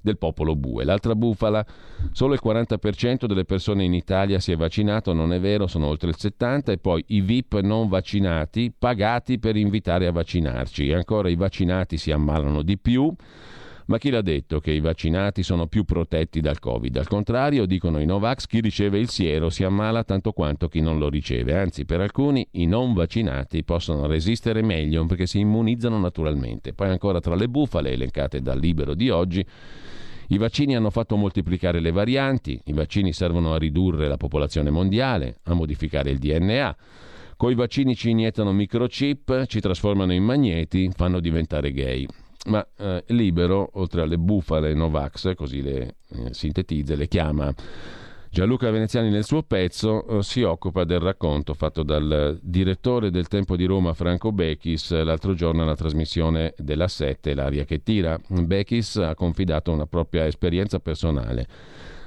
del popolo bue. L'altra bufala, solo il 40% delle persone in Italia si è vaccinato, non è vero, sono oltre il 70% e poi i VIP non vaccinati pagati per invitare a vaccinarci. E ancora i vaccinati si ammalano di più. Ma chi l'ha detto che i vaccinati sono più protetti dal Covid? Al contrario, dicono i Novax, chi riceve il siero si ammala tanto quanto chi non lo riceve. Anzi, per alcuni i non vaccinati possono resistere meglio perché si immunizzano naturalmente. Poi ancora tra le bufale elencate dal libero di oggi, i vaccini hanno fatto moltiplicare le varianti, i vaccini servono a ridurre la popolazione mondiale, a modificare il DNA. Con i vaccini ci iniettano microchip, ci trasformano in magneti, fanno diventare gay. Ma eh, Libero, oltre alle bufale Novax, così le eh, sintetizza, le chiama Gianluca Veneziani nel suo pezzo eh, si occupa del racconto fatto dal direttore del Tempo di Roma Franco Bechis l'altro giorno alla trasmissione della 7, L'aria che tira. Bechis ha confidato una propria esperienza personale.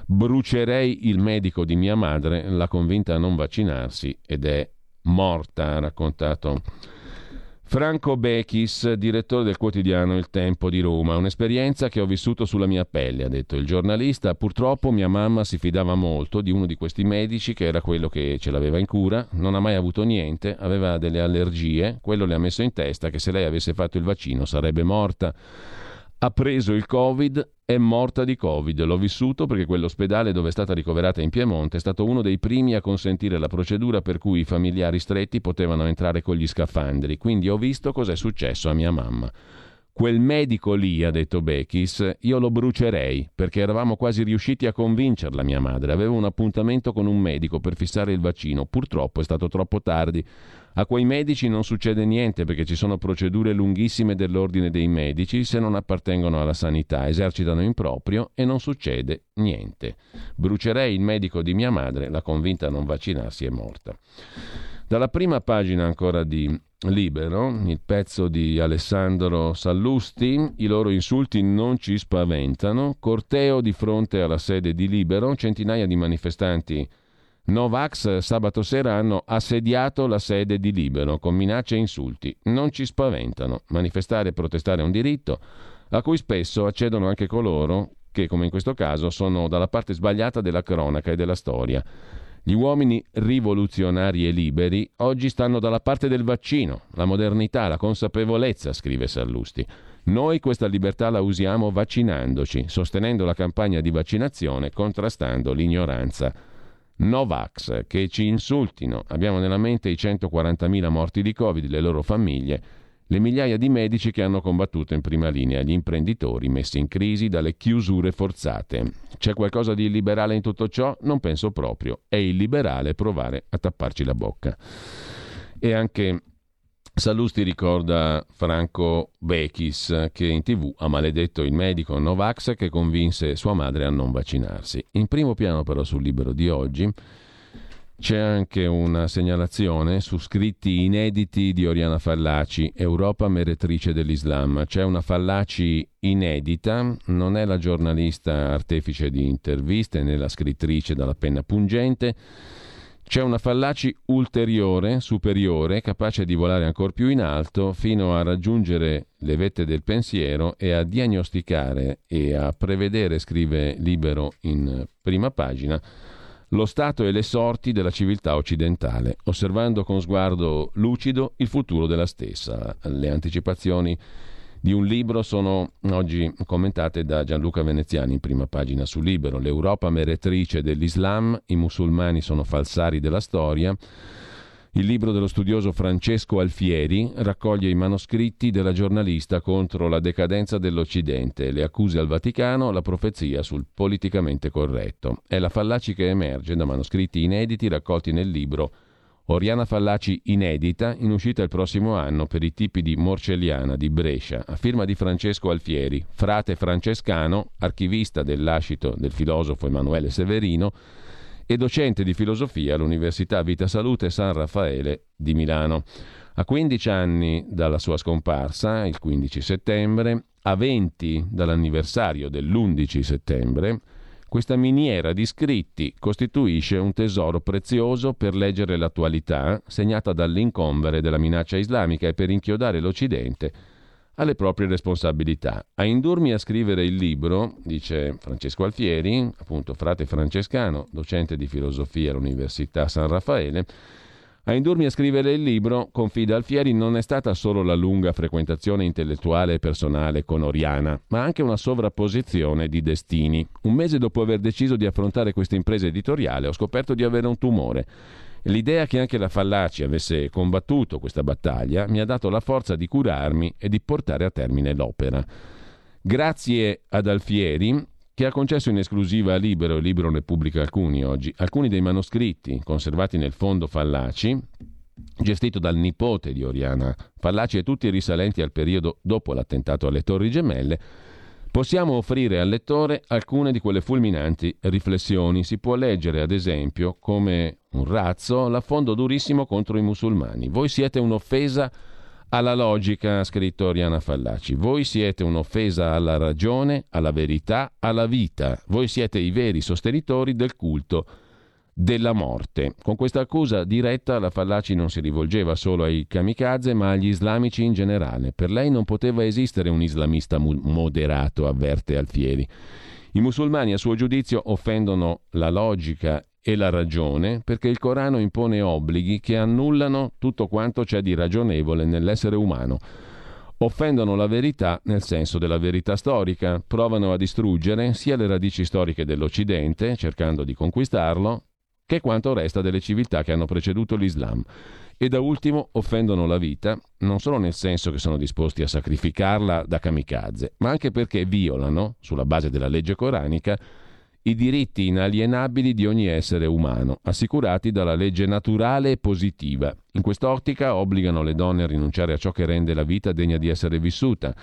Brucerei il medico di mia madre, l'ha convinta a non vaccinarsi ed è morta, ha raccontato Franco Bechis, direttore del quotidiano Il Tempo di Roma. Un'esperienza che ho vissuto sulla mia pelle, ha detto il giornalista. Purtroppo mia mamma si fidava molto di uno di questi medici che era quello che ce l'aveva in cura, non ha mai avuto niente, aveva delle allergie, quello le ha messo in testa che se lei avesse fatto il vaccino sarebbe morta ha preso il Covid, è morta di Covid. L'ho vissuto perché quell'ospedale dove è stata ricoverata in Piemonte è stato uno dei primi a consentire la procedura per cui i familiari stretti potevano entrare con gli scafandri. Quindi ho visto cos'è successo a mia mamma. Quel medico lì, ha detto Bechis, io lo brucerei perché eravamo quasi riusciti a convincerla mia madre. Avevo un appuntamento con un medico per fissare il vaccino. Purtroppo è stato troppo tardi. A quei medici non succede niente perché ci sono procedure lunghissime dell'ordine dei medici se non appartengono alla sanità, esercitano in proprio e non succede niente. Brucerei il medico di mia madre, la convinta a non vaccinarsi è morta. Dalla prima pagina ancora di Libero, il pezzo di Alessandro Sallusti, i loro insulti non ci spaventano, corteo di fronte alla sede di Libero, centinaia di manifestanti Novax sabato sera hanno assediato la sede di Libero con minacce e insulti. Non ci spaventano. Manifestare e protestare è un diritto a cui spesso accedono anche coloro che, come in questo caso, sono dalla parte sbagliata della cronaca e della storia. Gli uomini rivoluzionari e liberi oggi stanno dalla parte del vaccino, la modernità, la consapevolezza, scrive Sallusti. Noi questa libertà la usiamo vaccinandoci, sostenendo la campagna di vaccinazione, contrastando l'ignoranza. Novax, che ci insultino. Abbiamo nella mente i 140.000 morti di Covid, le loro famiglie, le migliaia di medici che hanno combattuto in prima linea, gli imprenditori messi in crisi dalle chiusure forzate. C'è qualcosa di illiberale in tutto ciò? Non penso proprio. È illiberale provare a tapparci la bocca. E anche Sallusti ricorda Franco Bechis che in tv ha maledetto il medico Novax che convinse sua madre a non vaccinarsi. In primo piano però sul libro di oggi c'è anche una segnalazione su scritti inediti di Oriana Fallaci, Europa meretrice dell'Islam. C'è una Fallaci inedita, non è la giornalista artefice di interviste né la scrittrice dalla penna pungente c'è una fallaci ulteriore, superiore, capace di volare ancora più in alto fino a raggiungere le vette del pensiero e a diagnosticare e a prevedere, scrive Libero in prima pagina, lo stato e le sorti della civiltà occidentale, osservando con sguardo lucido il futuro della stessa. Le anticipazioni di un libro sono oggi commentate da Gianluca Veneziani in prima pagina su Libero. L'Europa meretrice dell'Islam, i musulmani sono falsari della storia. Il libro dello studioso Francesco Alfieri raccoglie i manoscritti della giornalista contro la decadenza dell'Occidente, le accuse al Vaticano, la profezia sul politicamente corretto. È la fallaci che emerge da manoscritti inediti raccolti nel libro Oriana Fallaci inedita, in uscita il prossimo anno per i tipi di Morcelliana di Brescia, a firma di Francesco Alfieri, frate francescano, archivista del lascito del filosofo Emanuele Severino e docente di filosofia all'Università Vita Salute San Raffaele di Milano. A 15 anni dalla sua scomparsa, il 15 settembre, a 20 dall'anniversario dell'11 settembre, questa miniera di scritti costituisce un tesoro prezioso per leggere l'attualità, segnata dall'incombere della minaccia islamica e per inchiodare l'Occidente alle proprie responsabilità. A indurmi a scrivere il libro, dice Francesco Alfieri, appunto frate francescano, docente di filosofia all'Università San Raffaele, a indurmi a scrivere il libro, confida Alfieri, non è stata solo la lunga frequentazione intellettuale e personale con Oriana, ma anche una sovrapposizione di destini. Un mese dopo aver deciso di affrontare questa impresa editoriale, ho scoperto di avere un tumore. L'idea che anche la Fallaci avesse combattuto questa battaglia mi ha dato la forza di curarmi e di portare a termine l'opera. Grazie ad Alfieri, che ha concesso in esclusiva a Libero, e Libero ne pubblica alcuni oggi, alcuni dei manoscritti conservati nel fondo Fallaci, gestito dal nipote di Oriana Fallaci e tutti risalenti al periodo dopo l'attentato alle Torri Gemelle, possiamo offrire al lettore alcune di quelle fulminanti riflessioni. Si può leggere, ad esempio, come un razzo, l'affondo durissimo contro i musulmani. Voi siete un'offesa alla logica, ha scritto Oriana Fallaci. Voi siete un'offesa alla ragione, alla verità, alla vita. Voi siete i veri sostenitori del culto della morte. Con questa accusa diretta la Fallaci non si rivolgeva solo ai kamikaze ma agli islamici in generale. Per lei non poteva esistere un islamista moderato, avverte Alfieri. I musulmani a suo giudizio offendono la logica e la ragione perché il Corano impone obblighi che annullano tutto quanto c'è di ragionevole nell'essere umano. Offendono la verità nel senso della verità storica, provano a distruggere sia le radici storiche dell'Occidente, cercando di conquistarlo, che quanto resta delle civiltà che hanno preceduto l'Islam. E da ultimo offendono la vita, non solo nel senso che sono disposti a sacrificarla da kamikaze, ma anche perché violano, sulla base della legge coranica, i diritti inalienabili di ogni essere umano, assicurati dalla legge naturale e positiva. In quest'ottica obbligano le donne a rinunciare a ciò che rende la vita degna di essere vissuta.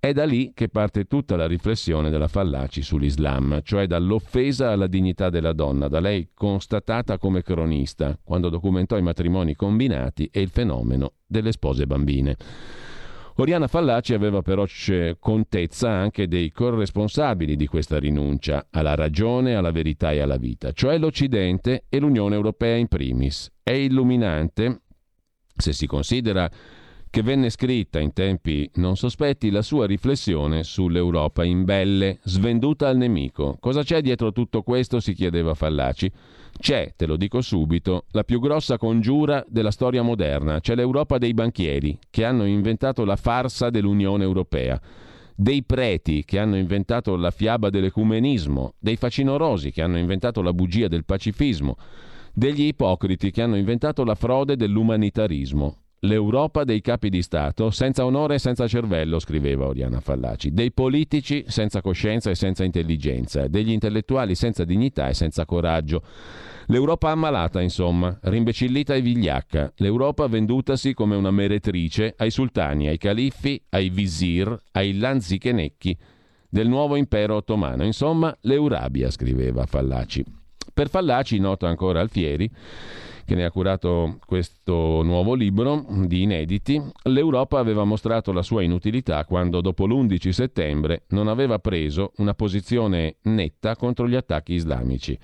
È da lì che parte tutta la riflessione della Fallaci sull'Islam, cioè dall'offesa alla dignità della donna, da lei constatata come cronista, quando documentò i matrimoni combinati e il fenomeno delle spose bambine. Oriana Fallaci aveva però contezza anche dei corresponsabili di questa rinuncia alla ragione, alla verità e alla vita, cioè l'Occidente e l'Unione Europea in primis. È illuminante se si considera che venne scritta in tempi non sospetti la sua riflessione sull'Europa in belle, svenduta al nemico. Cosa c'è dietro tutto questo? si chiedeva Fallaci. C'è, te lo dico subito, la più grossa congiura della storia moderna. C'è l'Europa dei banchieri, che hanno inventato la farsa dell'Unione Europea dei preti che hanno inventato la fiaba dell'ecumenismo, dei facinorosi che hanno inventato la bugia del pacifismo, degli ipocriti che hanno inventato la frode dell'umanitarismo. L'Europa dei capi di Stato senza onore e senza cervello, scriveva Oriana Fallaci, dei politici senza coscienza e senza intelligenza, degli intellettuali senza dignità e senza coraggio. L'Europa ammalata, insomma, rimbecillita e vigliacca, l'Europa vendutasi come una meretrice ai sultani, ai califfi, ai visir, ai lanzichenecchi del nuovo impero ottomano. Insomma, l'Eurabia, scriveva Fallaci. Per Fallaci, nota ancora Alfieri, che ne ha curato questo nuovo libro di inediti, l'Europa aveva mostrato la sua inutilità quando dopo l'11 settembre non aveva preso una posizione netta contro gli attacchi islamici.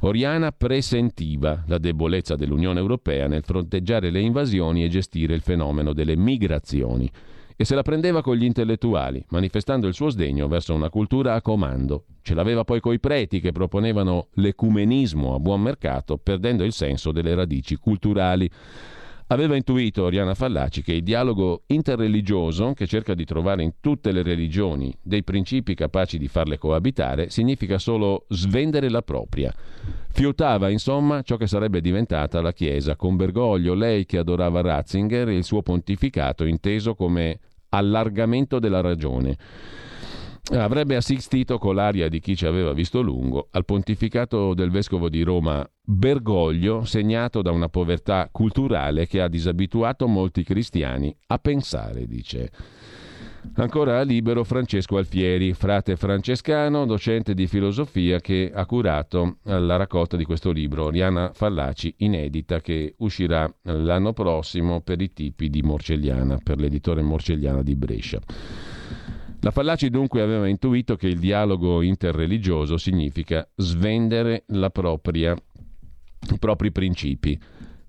Oriana presentiva la debolezza dell'Unione Europea nel fronteggiare le invasioni e gestire il fenomeno delle migrazioni e se la prendeva con gli intellettuali, manifestando il suo sdegno verso una cultura a comando. Ce l'aveva poi coi preti che proponevano l'ecumenismo a buon mercato, perdendo il senso delle radici culturali. Aveva intuito Oriana Fallaci che il dialogo interreligioso, che cerca di trovare in tutte le religioni dei principi capaci di farle coabitare, significa solo svendere la propria. Fiutava, insomma, ciò che sarebbe diventata la Chiesa, con Bergoglio, lei che adorava Ratzinger e il suo pontificato inteso come allargamento della ragione. Avrebbe assistito con l'aria di chi ci aveva visto lungo al pontificato del vescovo di Roma Bergoglio, segnato da una povertà culturale che ha disabituato molti cristiani a pensare, dice. Ancora a libero Francesco Alfieri, frate francescano, docente di filosofia che ha curato la raccolta di questo libro, Oriana Fallaci, inedita, che uscirà l'anno prossimo per i tipi di Morcelliana, per l'editore Morcelliana di Brescia. La Fallaci dunque aveva intuito che il dialogo interreligioso significa svendere propria, i propri principi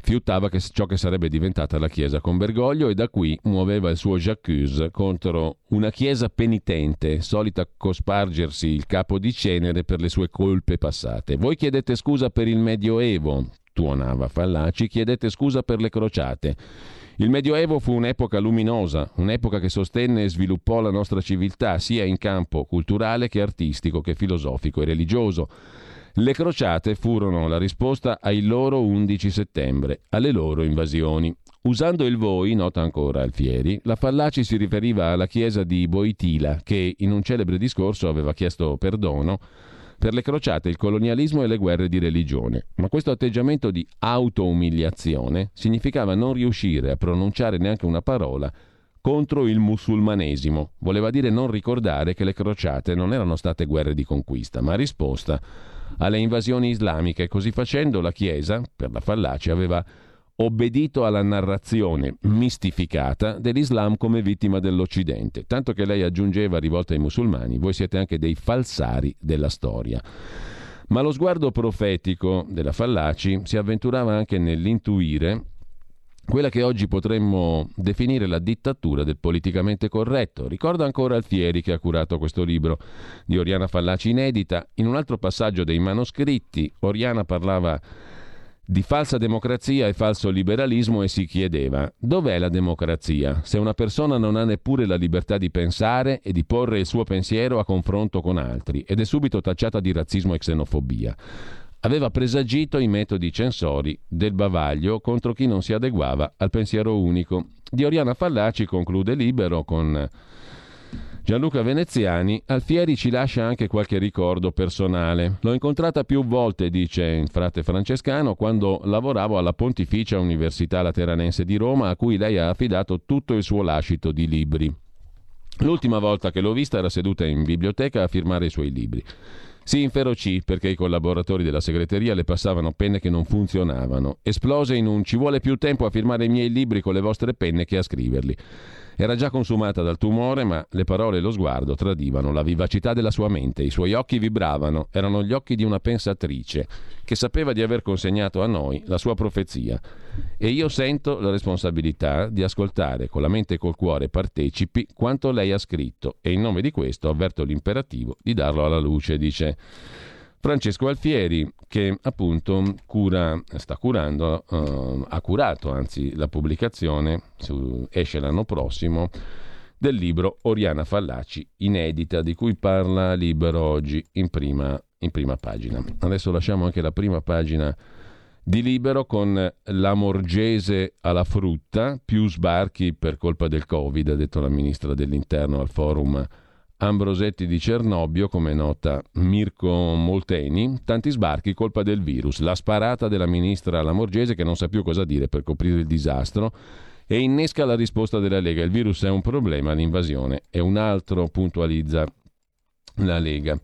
fiutava che ciò che sarebbe diventata la Chiesa con Bergoglio e da qui muoveva il suo j'accuse contro una Chiesa penitente, solita cospargersi il capo di cenere per le sue colpe passate. Voi chiedete scusa per il Medioevo, tuonava Fallaci, chiedete scusa per le crociate. Il Medioevo fu un'epoca luminosa, un'epoca che sostenne e sviluppò la nostra civiltà sia in campo culturale che artistico, che filosofico e religioso. Le crociate furono la risposta ai loro 11 settembre, alle loro invasioni. Usando il voi, nota ancora Alfieri, la Fallaci si riferiva alla chiesa di Boitila, che in un celebre discorso aveva chiesto perdono per le crociate, il colonialismo e le guerre di religione. Ma questo atteggiamento di auto-umiliazione significava non riuscire a pronunciare neanche una parola contro il musulmanesimo. Voleva dire non ricordare che le crociate non erano state guerre di conquista, ma risposta alle invasioni islamiche. Così facendo la Chiesa, per la fallacia, aveva obbedito alla narrazione mistificata dell'Islam come vittima dell'Occidente, tanto che lei aggiungeva rivolta ai musulmani, voi siete anche dei falsari della storia. Ma lo sguardo profetico della Fallaci si avventurava anche nell'intuire quella che oggi potremmo definire la dittatura del politicamente corretto. Ricordo ancora Alfieri che ha curato questo libro di Oriana Fallaci inedita. In un altro passaggio dei manoscritti, Oriana parlava di falsa democrazia e falso liberalismo e si chiedeva dov'è la democrazia se una persona non ha neppure la libertà di pensare e di porre il suo pensiero a confronto con altri ed è subito tacciata di razzismo e xenofobia aveva presagito i metodi censori del bavaglio contro chi non si adeguava al pensiero unico. Di Oriana Fallaci conclude libero con Gianluca Veneziani, Alfieri ci lascia anche qualche ricordo personale. L'ho incontrata più volte, dice il frate francescano, quando lavoravo alla Pontificia Università Lateranense di Roma, a cui lei ha affidato tutto il suo lascito di libri. L'ultima volta che l'ho vista era seduta in biblioteca a firmare i suoi libri. Si inferocì perché i collaboratori della segreteria le passavano penne che non funzionavano. Esplose in un ci vuole più tempo a firmare i miei libri con le vostre penne che a scriverli. Era già consumata dal tumore, ma le parole e lo sguardo tradivano la vivacità della sua mente. I suoi occhi vibravano, erano gli occhi di una pensatrice che sapeva di aver consegnato a noi la sua profezia. E io sento la responsabilità di ascoltare con la mente e col cuore partecipi quanto lei ha scritto e in nome di questo avverto l'imperativo di darlo alla luce, dice. Francesco Alfieri, che appunto cura, sta curando, eh, ha curato anzi la pubblicazione, su, esce l'anno prossimo, del libro Oriana Fallaci, inedita, di cui parla Libero oggi in prima, in prima pagina. Adesso lasciamo anche la prima pagina di Libero con la Morgese alla frutta, più sbarchi per colpa del Covid, ha detto la ministra dell'Interno al forum Ambrosetti di Cernobbio, come nota Mirko Molteni, tanti sbarchi colpa del virus, la sparata della ministra Lamorgese che non sa più cosa dire per coprire il disastro e innesca la risposta della Lega. Il virus è un problema, l'invasione è un altro, puntualizza la Lega.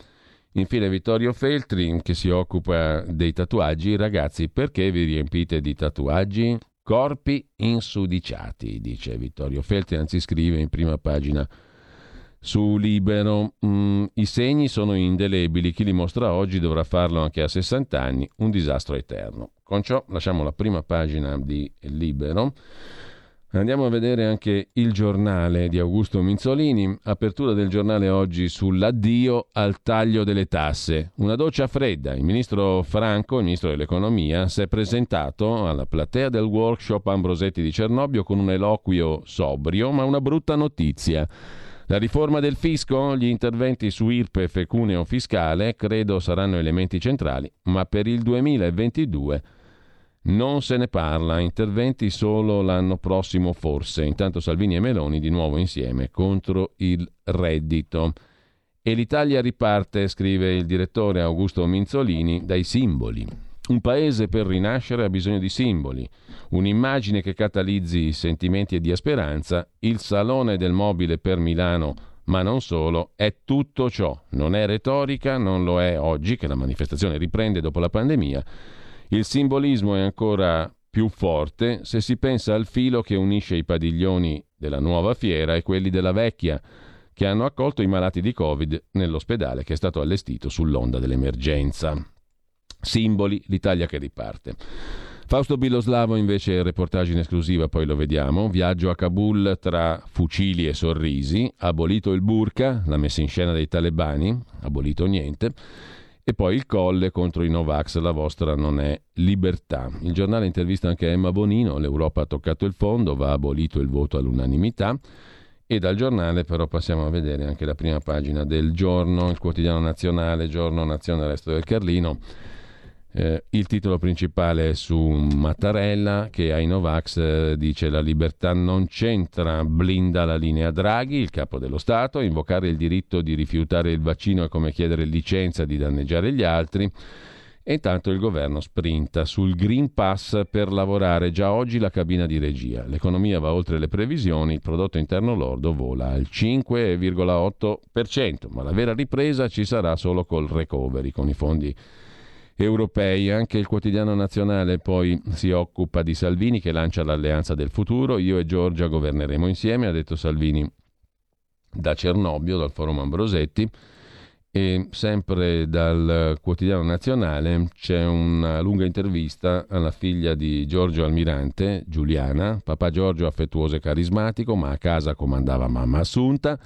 Infine Vittorio Feltri che si occupa dei tatuaggi. Ragazzi, perché vi riempite di tatuaggi? Corpi insudiciati, dice Vittorio Feltri, anzi scrive in prima pagina su Libero. Mm, I segni sono indelebili, chi li mostra oggi dovrà farlo anche a 60 anni, un disastro eterno. Con ciò lasciamo la prima pagina di Libero. Andiamo a vedere anche il giornale di Augusto Minzolini, apertura del giornale oggi sull'addio al taglio delle tasse. Una doccia fredda. Il ministro Franco, il ministro dell'economia, si è presentato alla platea del workshop Ambrosetti di Cernobbio con un eloquio sobrio, ma una brutta notizia. La riforma del fisco, gli interventi su IRPEF e cuneo fiscale credo saranno elementi centrali, ma per il 2022 non se ne parla, interventi solo l'anno prossimo forse. Intanto Salvini e Meloni di nuovo insieme contro il reddito. E l'Italia riparte, scrive il direttore Augusto Minzolini, dai simboli. Un paese per rinascere ha bisogno di simboli, un'immagine che catalizzi sentimenti di speranza. Il Salone del Mobile per Milano, ma non solo, è tutto ciò. Non è retorica, non lo è oggi che la manifestazione riprende dopo la pandemia. Il simbolismo è ancora più forte se si pensa al filo che unisce i padiglioni della nuova fiera e quelli della vecchia che hanno accolto i malati di Covid nell'ospedale che è stato allestito sull'onda dell'emergenza. Simboli, l'Italia che riparte. Fausto Biloslavo invece reportage in esclusiva, poi lo vediamo. Viaggio a Kabul tra fucili e sorrisi, abolito il burka, la messa in scena dei talebani, abolito niente. E poi il colle contro i Novax, la vostra non è libertà. Il giornale intervista anche Emma Bonino, l'Europa ha toccato il fondo, va abolito il voto all'unanimità. E dal giornale però passiamo a vedere anche la prima pagina del giorno, il quotidiano nazionale, giorno Nazione Resto del Carlino. Eh, il titolo principale è su Mattarella che ai Novax eh, dice la libertà non c'entra, blinda la linea Draghi, il capo dello Stato, invocare il diritto di rifiutare il vaccino è come chiedere licenza di danneggiare gli altri. E intanto il governo sprinta sul Green Pass per lavorare già oggi la cabina di regia. L'economia va oltre le previsioni, il prodotto interno lordo vola al 5,8%, ma la vera ripresa ci sarà solo col recovery, con i fondi europei. Anche il quotidiano nazionale poi si occupa di Salvini che lancia l'alleanza del futuro. Io e Giorgia governeremo insieme, ha detto Salvini da Cernobbio, dal forum Ambrosetti. E sempre dal quotidiano nazionale c'è una lunga intervista alla figlia di Giorgio Almirante, Giuliana. Papà Giorgio affettuoso e carismatico, ma a casa comandava mamma Assunta.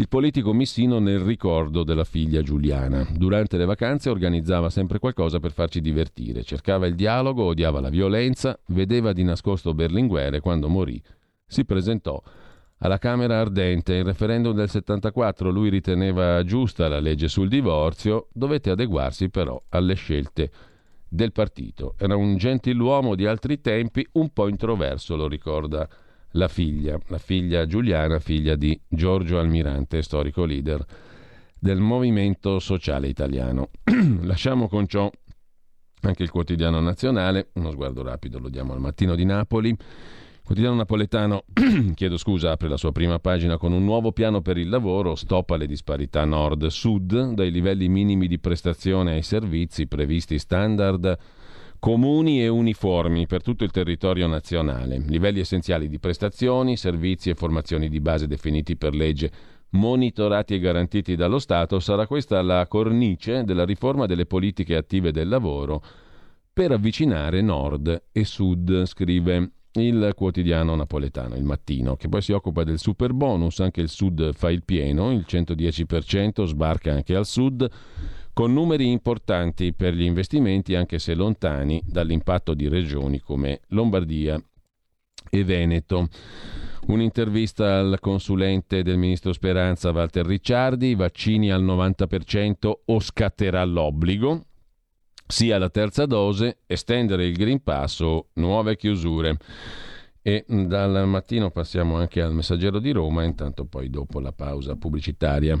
Il politico missino nel ricordo della figlia Giuliana. Durante le vacanze organizzava sempre qualcosa per farci divertire. Cercava il dialogo, odiava la violenza, vedeva di nascosto Berlinguer e quando morì si presentò alla Camera Ardente, il referendum del 74 lui riteneva giusta la legge sul divorzio, dovette adeguarsi però alle scelte del partito. Era un gentiluomo di altri tempi, un po' introverso, lo ricorda la figlia, la figlia Giuliana, figlia di Giorgio Almirante, storico leader del movimento sociale italiano. Lasciamo con ciò anche il quotidiano nazionale, uno sguardo rapido lo diamo al mattino di Napoli. Quotidiano napoletano, chiedo scusa, apre la sua prima pagina con un nuovo piano per il lavoro, stoppa le disparità nord-sud, dai livelli minimi di prestazione ai servizi previsti standard comuni e uniformi per tutto il territorio nazionale, livelli essenziali di prestazioni, servizi e formazioni di base definiti per legge, monitorati e garantiti dallo Stato, sarà questa la cornice della riforma delle politiche attive del lavoro per avvicinare nord e sud, scrive il quotidiano napoletano, il mattino, che poi si occupa del super bonus, anche il sud fa il pieno, il 110% sbarca anche al sud, con numeri importanti per gli investimenti anche se lontani dall'impatto di regioni come Lombardia e Veneto. Un'intervista al consulente del ministro Speranza Walter Ricciardi, vaccini al 90% o scatterà l'obbligo, sia la terza dose, estendere il Green Pass o nuove chiusure. E dal mattino passiamo anche al messaggero di Roma, intanto poi dopo la pausa pubblicitaria.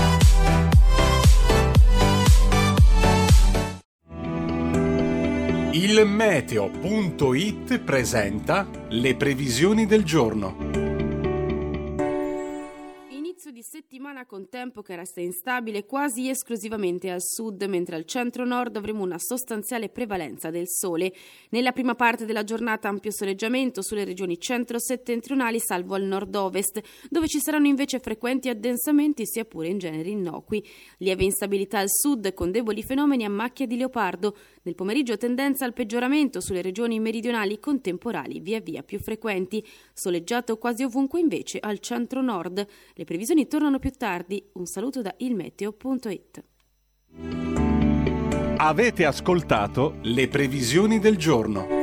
Il meteo.it presenta le previsioni del giorno settimana con tempo che resta instabile quasi esclusivamente al sud, mentre al centro-nord avremo una sostanziale prevalenza del sole. Nella prima parte della giornata ampio soleggiamento sulle regioni centro-settentrionali, salvo al nord-ovest, dove ci saranno invece frequenti addensamenti, sia pure in genere innocui. Lieve instabilità al sud con deboli fenomeni a macchia di leopardo. Nel pomeriggio tendenza al peggioramento sulle regioni meridionali con temporali via via più frequenti. Soleggiato quasi ovunque invece al centro-nord. Le previsioni tornano più tardi. Un saluto da ilmeteo.it. Avete ascoltato le previsioni del giorno.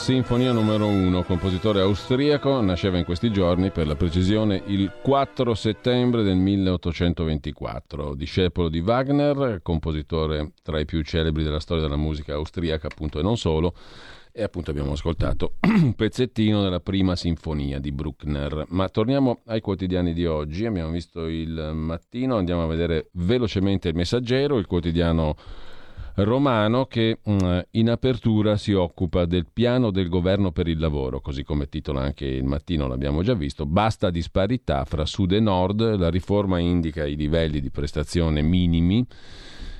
Sinfonia numero 1, compositore austriaco, nasceva in questi giorni, per la precisione, il 4 settembre del 1824. Discepolo di Wagner, compositore tra i più celebri della storia della musica austriaca, appunto, e non solo. E appunto abbiamo ascoltato un pezzettino della prima sinfonia di Bruckner. Ma torniamo ai quotidiani di oggi. Abbiamo visto il mattino, andiamo a vedere velocemente il messaggero, il quotidiano romano che mm, in apertura si occupa del piano del governo per il lavoro, così come titola anche il mattino, l'abbiamo già visto, basta disparità fra sud e nord, la riforma indica i livelli di prestazione minimi.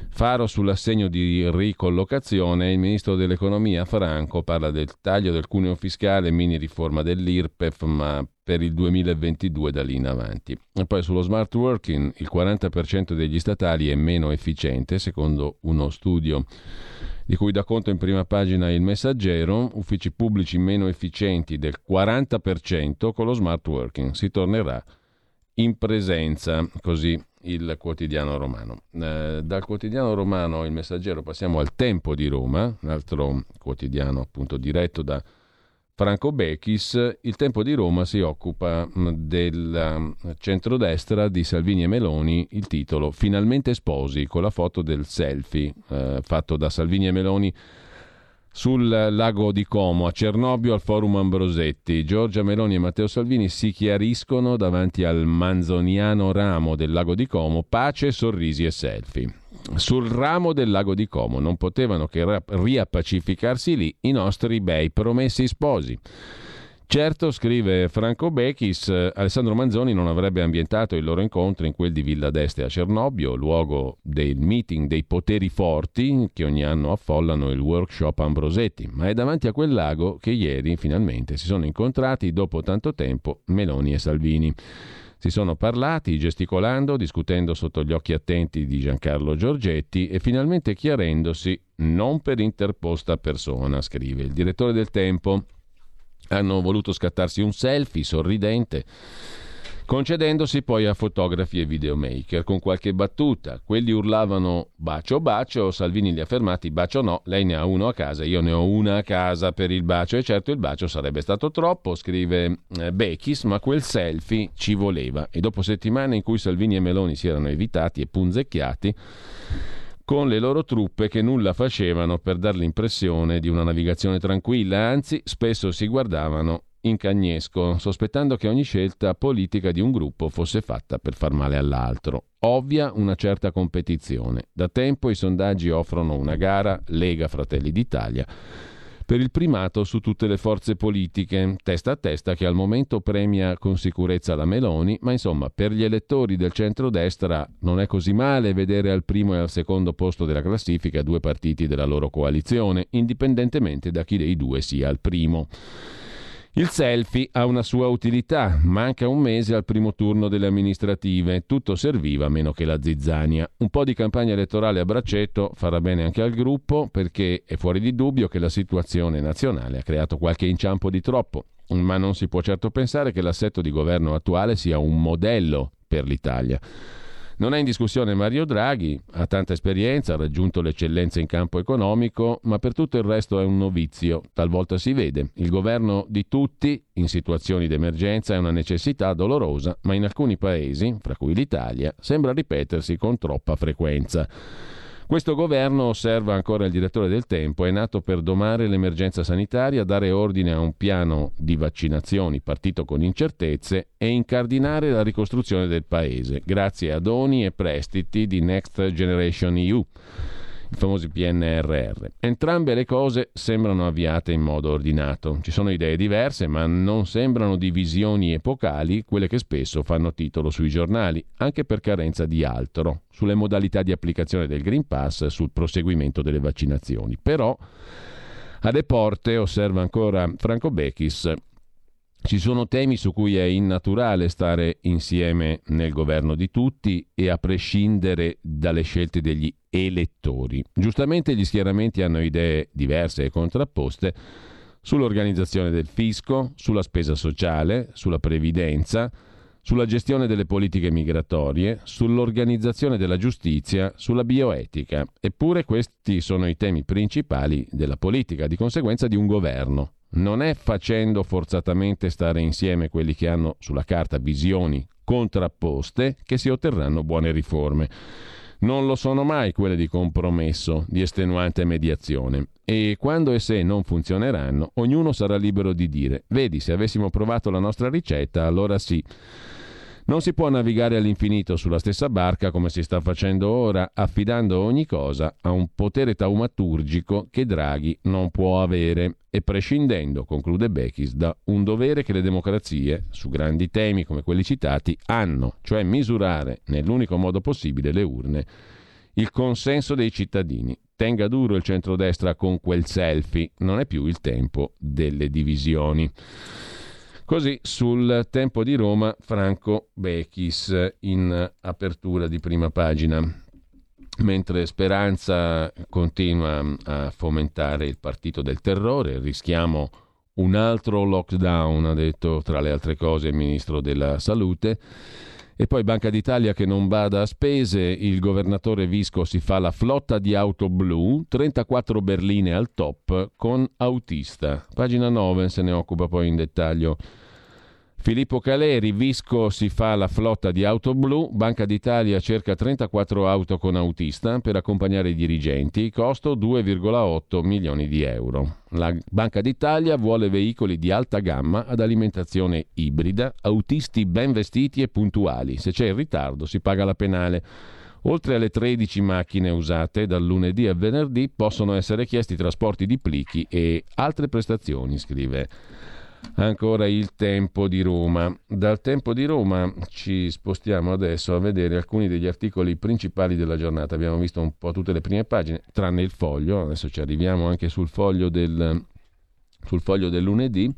Faro sull'assegno di ricollocazione, il ministro dell'economia Franco parla del taglio del cuneo fiscale, mini riforma dell'IRPEF, ma per il 2022 da lì in avanti. E poi sullo smart working il 40% degli statali è meno efficiente, secondo uno studio di cui dà conto in prima pagina il messaggero, uffici pubblici meno efficienti del 40% con lo smart working. Si tornerà in presenza, così il quotidiano romano. Eh, dal quotidiano romano Il Messaggero passiamo al Tempo di Roma, un altro quotidiano appunto diretto da Franco Bechis, il Tempo di Roma si occupa mm, del mm, centrodestra di Salvini e Meloni, il titolo Finalmente sposi, con la foto del selfie eh, fatto da Salvini e Meloni sul lago di Como, a Cernobbio, al Forum Ambrosetti. Giorgia Meloni e Matteo Salvini si chiariscono davanti al manzoniano ramo del lago di Como, pace, sorrisi e selfie sul ramo del lago di Como. Non potevano che riappacificarsi lì i nostri bei promessi sposi. Certo, scrive Franco Bechis, Alessandro Manzoni non avrebbe ambientato il loro incontro in quel di Villa d'Este a Cernobbio, luogo del meeting dei poteri forti che ogni anno affollano il workshop Ambrosetti, ma è davanti a quel lago che ieri finalmente si sono incontrati dopo tanto tempo Meloni e Salvini. Si sono parlati, gesticolando, discutendo sotto gli occhi attenti di Giancarlo Giorgetti e finalmente chiarendosi non per interposta persona, scrive il direttore del Tempo. Hanno voluto scattarsi un selfie sorridente concedendosi poi a fotografi e videomaker con qualche battuta. Quelli urlavano bacio bacio, Salvini li ha fermati bacio no, lei ne ha uno a casa, io ne ho una a casa per il bacio e certo il bacio sarebbe stato troppo, scrive eh, Bechis, ma quel selfie ci voleva e dopo settimane in cui Salvini e Meloni si erano evitati e punzecchiati con le loro truppe che nulla facevano per dar l'impressione di una navigazione tranquilla, anzi spesso si guardavano in cagnesco, sospettando che ogni scelta politica di un gruppo fosse fatta per far male all'altro. Ovvia una certa competizione. Da tempo i sondaggi offrono una gara Lega Fratelli d'Italia per il primato su tutte le forze politiche, testa a testa che al momento premia con sicurezza la Meloni, ma insomma per gli elettori del centrodestra non è così male vedere al primo e al secondo posto della classifica due partiti della loro coalizione, indipendentemente da chi dei due sia al primo. Il selfie ha una sua utilità, manca un mese al primo turno delle amministrative, tutto serviva meno che la zizzania. Un po' di campagna elettorale a braccetto farà bene anche al gruppo perché è fuori di dubbio che la situazione nazionale ha creato qualche inciampo di troppo, ma non si può certo pensare che l'assetto di governo attuale sia un modello per l'Italia. Non è in discussione Mario Draghi, ha tanta esperienza, ha raggiunto l'eccellenza in campo economico, ma per tutto il resto è un novizio, talvolta si vede. Il governo di tutti in situazioni d'emergenza è una necessità dolorosa, ma in alcuni paesi, fra cui l'Italia, sembra ripetersi con troppa frequenza. Questo governo, osserva ancora il direttore del Tempo, è nato per domare l'emergenza sanitaria, dare ordine a un piano di vaccinazioni partito con incertezze e incardinare la ricostruzione del Paese, grazie a doni e prestiti di Next Generation EU i famosi PNRR. Entrambe le cose sembrano avviate in modo ordinato. Ci sono idee diverse, ma non sembrano divisioni epocali quelle che spesso fanno titolo sui giornali, anche per carenza di altro, sulle modalità di applicazione del Green Pass sul proseguimento delle vaccinazioni. Però alle porte, osserva ancora Franco Bechis, ci sono temi su cui è innaturale stare insieme nel governo di tutti e a prescindere dalle scelte degli elettori. Giustamente gli schieramenti hanno idee diverse e contrapposte sull'organizzazione del fisco, sulla spesa sociale, sulla previdenza, sulla gestione delle politiche migratorie, sull'organizzazione della giustizia, sulla bioetica. Eppure questi sono i temi principali della politica, di conseguenza di un governo. Non è facendo forzatamente stare insieme quelli che hanno sulla carta visioni contrapposte che si otterranno buone riforme. Non lo sono mai quelle di compromesso, di estenuante mediazione. E quando e se non funzioneranno, ognuno sarà libero di dire: Vedi, se avessimo provato la nostra ricetta, allora sì. Non si può navigare all'infinito sulla stessa barca come si sta facendo ora, affidando ogni cosa a un potere taumaturgico che Draghi non può avere e prescindendo, conclude Bechis, da un dovere che le democrazie, su grandi temi come quelli citati, hanno, cioè misurare nell'unico modo possibile le urne il consenso dei cittadini. Tenga duro il centrodestra con quel selfie, non è più il tempo delle divisioni. Così sul tempo di Roma Franco Bechis in apertura di prima pagina. Mentre Speranza continua a fomentare il partito del terrore, rischiamo un altro lockdown, ha detto tra le altre cose il ministro della Salute. E poi Banca d'Italia che non bada a spese, il governatore Visco si fa la flotta di auto blu, 34 berline al top con autista. Pagina 9 se ne occupa poi in dettaglio Filippo Caleri, Visco si fa la flotta di auto blu, Banca d'Italia cerca 34 auto con autista per accompagnare i dirigenti, costo 2,8 milioni di euro. La Banca d'Italia vuole veicoli di alta gamma ad alimentazione ibrida, autisti ben vestiti e puntuali. Se c'è il ritardo si paga la penale. Oltre alle 13 macchine usate dal lunedì al venerdì possono essere chiesti trasporti di plichi e altre prestazioni, scrive ancora il tempo di Roma. Dal tempo di Roma ci spostiamo adesso a vedere alcuni degli articoli principali della giornata. Abbiamo visto un po' tutte le prime pagine, tranne il foglio, adesso ci arriviamo anche sul foglio del, sul foglio del lunedì.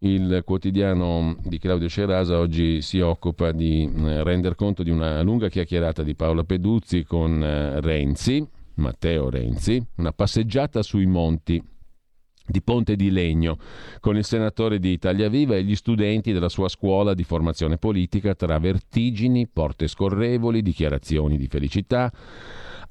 Il quotidiano di Claudio Cerasa oggi si occupa di eh, render conto di una lunga chiacchierata di Paola Peduzzi con eh, Renzi, Matteo Renzi, una passeggiata sui monti di Ponte di Legno con il senatore di Italia Viva e gli studenti della sua scuola di formazione politica tra vertigini, porte scorrevoli, dichiarazioni di felicità,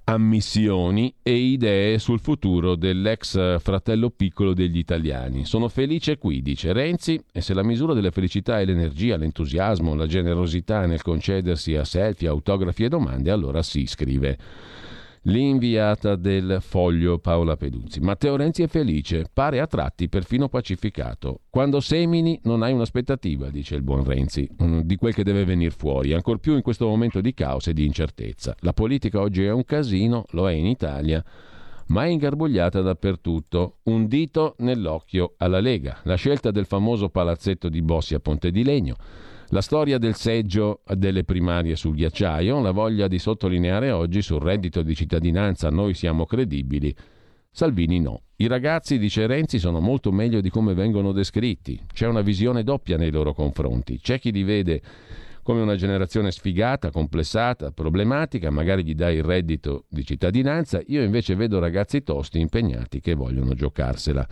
ammissioni e idee sul futuro dell'ex fratello piccolo degli italiani. Sono felice qui, dice Renzi, e se la misura della felicità è l'energia, l'entusiasmo, la generosità nel concedersi a selfie, autografi e domande, allora si scrive l'inviata del foglio Paola Peduzzi. Matteo Renzi è felice, pare a tratti perfino pacificato. Quando semini non hai un'aspettativa, dice il buon Renzi, mm, di quel che deve venire fuori, ancor più in questo momento di caos e di incertezza. La politica oggi è un casino, lo è in Italia, ma è ingarbugliata dappertutto. Un dito nell'occhio alla Lega. La scelta del famoso palazzetto di Bossi a Ponte di Legno la storia del seggio delle primarie sul ghiacciaio, la voglia di sottolineare oggi sul reddito di cittadinanza noi siamo credibili, Salvini no. I ragazzi, dice Renzi, sono molto meglio di come vengono descritti. C'è una visione doppia nei loro confronti. C'è chi li vede come una generazione sfigata, complessata, problematica, magari gli dà il reddito di cittadinanza. Io invece vedo ragazzi tosti, impegnati, che vogliono giocarsela.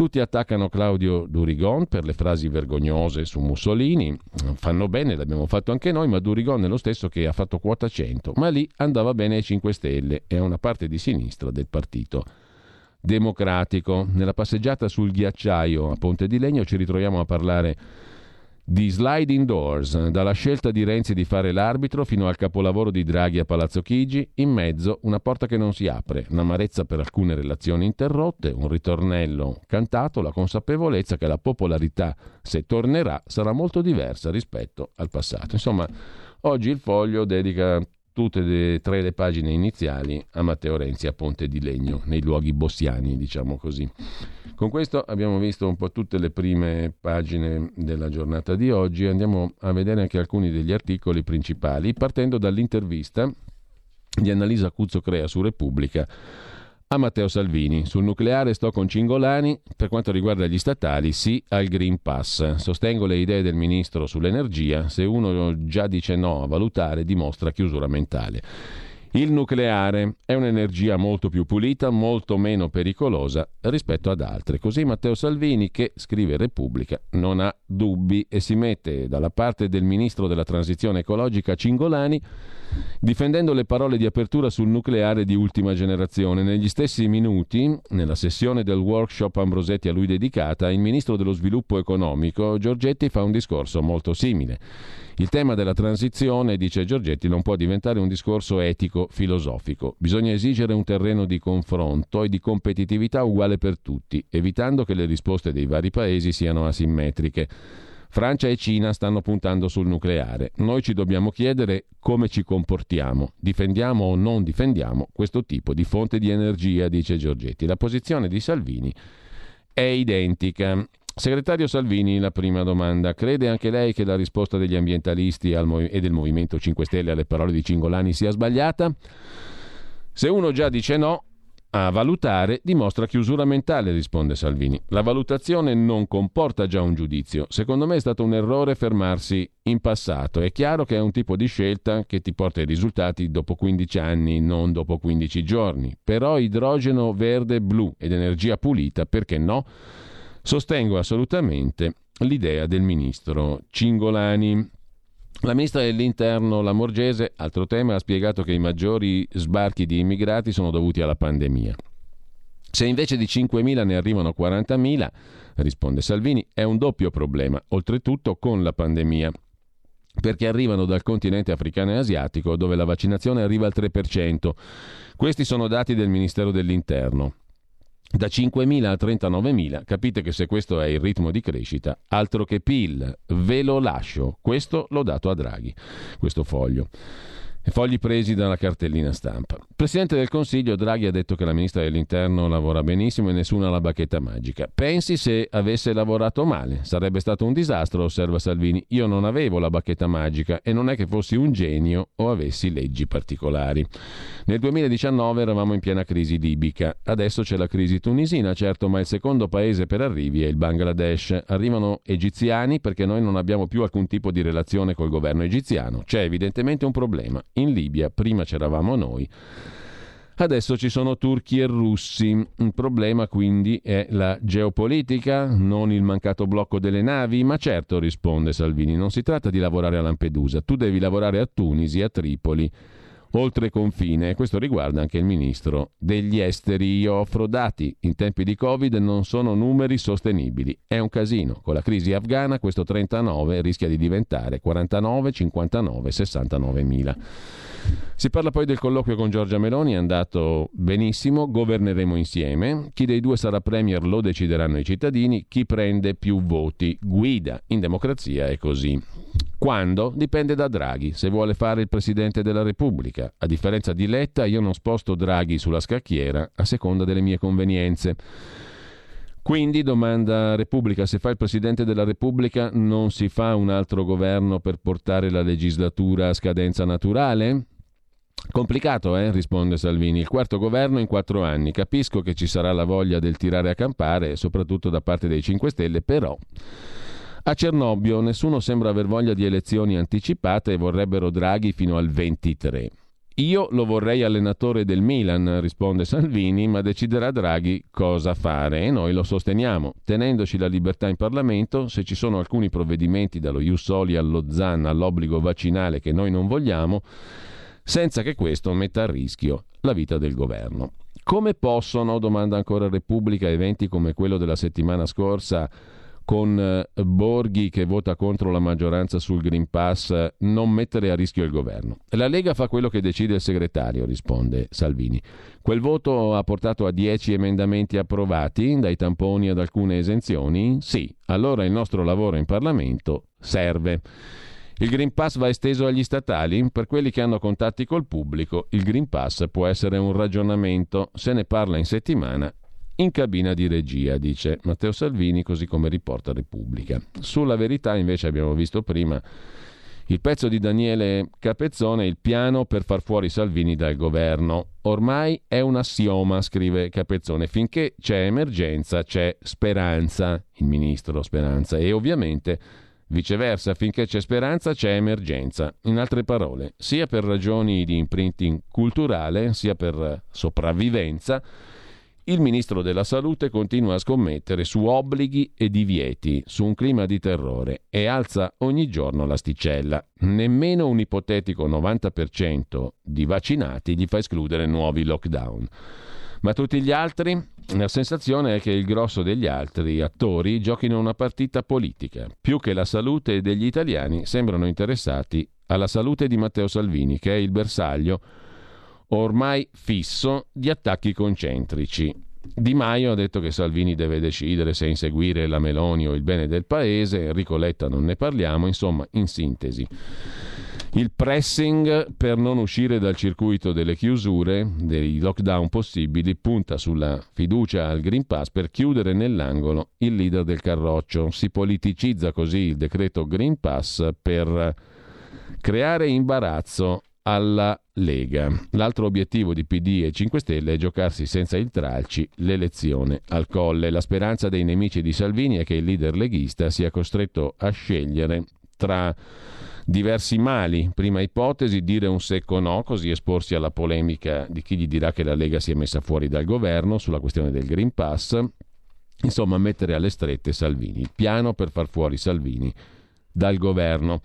Tutti attaccano Claudio Durigon per le frasi vergognose su Mussolini. Fanno bene, l'abbiamo fatto anche noi, ma Durigon è lo stesso che ha fatto quota 100. Ma lì andava bene ai 5 Stelle e a una parte di sinistra del partito democratico. Nella passeggiata sul ghiacciaio a Ponte di Legno ci ritroviamo a parlare di sliding doors, dalla scelta di Renzi di fare l'arbitro fino al capolavoro di Draghi a Palazzo Chigi, in mezzo una porta che non si apre, un'amarezza per alcune relazioni interrotte, un ritornello cantato, la consapevolezza che la popolarità, se tornerà, sarà molto diversa rispetto al passato. Insomma, oggi il foglio dedica tutte e tre le pagine iniziali a Matteo Renzi a Ponte di Legno, nei luoghi bossiani, diciamo così. Con questo abbiamo visto un po' tutte le prime pagine della giornata di oggi, andiamo a vedere anche alcuni degli articoli principali, partendo dall'intervista di Annalisa Cuzzo Crea su Repubblica a Matteo Salvini. Sul nucleare sto con Cingolani, per quanto riguarda gli statali sì al Green Pass. Sostengo le idee del ministro sull'energia, se uno già dice no a valutare dimostra chiusura mentale. Il nucleare è un'energia molto più pulita, molto meno pericolosa rispetto ad altre. Così Matteo Salvini, che scrive Repubblica, non ha dubbi e si mette dalla parte del ministro della transizione ecologica Cingolani difendendo le parole di apertura sul nucleare di ultima generazione. Negli stessi minuti, nella sessione del workshop Ambrosetti a lui dedicata, il ministro dello sviluppo economico Giorgetti fa un discorso molto simile. Il tema della transizione, dice Giorgetti, non può diventare un discorso etico-filosofico. Bisogna esigere un terreno di confronto e di competitività uguale per tutti, evitando che le risposte dei vari paesi siano asimmetriche. Francia e Cina stanno puntando sul nucleare. Noi ci dobbiamo chiedere come ci comportiamo. Difendiamo o non difendiamo questo tipo di fonte di energia, dice Giorgetti. La posizione di Salvini è identica. Segretario Salvini, la prima domanda. Crede anche lei che la risposta degli ambientalisti e del Movimento 5 Stelle alle parole di Cingolani sia sbagliata? Se uno già dice no, a valutare dimostra chiusura mentale, risponde Salvini. La valutazione non comporta già un giudizio. Secondo me è stato un errore fermarsi in passato. È chiaro che è un tipo di scelta che ti porta ai risultati dopo 15 anni, non dopo 15 giorni. Però idrogeno verde blu ed energia pulita, perché no? Sostengo assolutamente l'idea del ministro Cingolani. La ministra dell'Interno Lamorgese, altro tema, ha spiegato che i maggiori sbarchi di immigrati sono dovuti alla pandemia. Se invece di 5.000 ne arrivano 40.000, risponde Salvini, è un doppio problema, oltretutto con la pandemia, perché arrivano dal continente africano e asiatico dove la vaccinazione arriva al 3%. Questi sono dati del Ministero dell'Interno da 5.000 a 39.000, capite che se questo è il ritmo di crescita, altro che PIL, ve lo lascio, questo l'ho dato a Draghi, questo foglio fogli presi dalla cartellina stampa. Presidente del Consiglio Draghi ha detto che la ministra dell'Interno lavora benissimo e nessuno ha la bacchetta magica. Pensi se avesse lavorato male. Sarebbe stato un disastro, osserva Salvini. Io non avevo la bacchetta magica e non è che fossi un genio o avessi leggi particolari. Nel 2019 eravamo in piena crisi libica. Adesso c'è la crisi tunisina, certo, ma il secondo paese per arrivi è il Bangladesh. Arrivano egiziani perché noi non abbiamo più alcun tipo di relazione col governo egiziano. C'è evidentemente un problema in Libia, prima c'eravamo noi. Adesso ci sono turchi e russi. Il problema quindi è la geopolitica, non il mancato blocco delle navi? Ma certo, risponde Salvini, non si tratta di lavorare a Lampedusa, tu devi lavorare a Tunisi, a Tripoli, oltre confine. E questo riguarda anche il ministro degli esteri. Io offro dati. In tempi di Covid non sono numeri sostenibili. È un casino. Con la crisi afghana questo 39 rischia di diventare 49, 59, 69 mila. Si parla poi del colloquio con Giorgia Meloni, è andato benissimo, governeremo insieme, chi dei due sarà premier lo decideranno i cittadini, chi prende più voti guida, in democrazia è così. Quando? Dipende da Draghi, se vuole fare il Presidente della Repubblica. A differenza di Letta, io non sposto Draghi sulla scacchiera a seconda delle mie convenienze. Quindi, domanda Repubblica, se fa il Presidente della Repubblica non si fa un altro governo per portare la legislatura a scadenza naturale? Complicato, eh? risponde Salvini. Il quarto governo in quattro anni. Capisco che ci sarà la voglia del tirare a campare, soprattutto da parte dei 5 Stelle, però. A Cernobbio nessuno sembra aver voglia di elezioni anticipate e vorrebbero Draghi fino al 23. Io lo vorrei allenatore del Milan, risponde Salvini, ma deciderà Draghi cosa fare e noi lo sosteniamo, tenendoci la libertà in Parlamento, se ci sono alcuni provvedimenti dallo Ius Soli allo ZAN all'obbligo vaccinale che noi non vogliamo, senza che questo metta a rischio la vita del governo. Come possono, domanda ancora Repubblica, eventi come quello della settimana scorsa con eh, Borghi che vota contro la maggioranza sul Green Pass non mettere a rischio il governo. La Lega fa quello che decide il segretario, risponde Salvini. Quel voto ha portato a 10 emendamenti approvati, dai tamponi ad alcune esenzioni? Sì, allora il nostro lavoro in Parlamento serve. Il Green Pass va esteso agli statali? Per quelli che hanno contatti col pubblico, il Green Pass può essere un ragionamento. Se ne parla in settimana in cabina di regia, dice Matteo Salvini, così come riporta Repubblica. Sulla verità, invece, abbiamo visto prima il pezzo di Daniele Capezzone, il piano per far fuori Salvini dal governo. Ormai è un assioma, scrive Capezzone, finché c'è emergenza c'è speranza, il ministro Speranza, e ovviamente Viceversa, finché c'è speranza c'è emergenza. In altre parole, sia per ragioni di imprinting culturale, sia per sopravvivenza, il ministro della Salute continua a scommettere su obblighi e divieti, su un clima di terrore e alza ogni giorno l'asticella. Nemmeno un ipotetico 90% di vaccinati gli fa escludere nuovi lockdown. Ma tutti gli altri? La sensazione è che il grosso degli altri attori giochino una partita politica. Più che la salute degli italiani sembrano interessati alla salute di Matteo Salvini, che è il bersaglio ormai fisso di attacchi concentrici. Di Maio ha detto che Salvini deve decidere se inseguire la Meloni o il bene del paese, Enrico Letta non ne parliamo, insomma, in sintesi. Il pressing per non uscire dal circuito delle chiusure, dei lockdown possibili, punta sulla fiducia al Green Pass per chiudere nell'angolo il leader del carroccio. Si politicizza così il decreto Green Pass per creare imbarazzo alla Lega. L'altro obiettivo di PD e 5 Stelle è giocarsi senza il tralci l'elezione al colle. La speranza dei nemici di Salvini è che il leader leghista sia costretto a scegliere tra diversi mali. Prima ipotesi, dire un secco no, così esporsi alla polemica di chi gli dirà che la Lega si è messa fuori dal governo sulla questione del Green Pass. Insomma, mettere alle strette Salvini. Il piano per far fuori Salvini dal governo.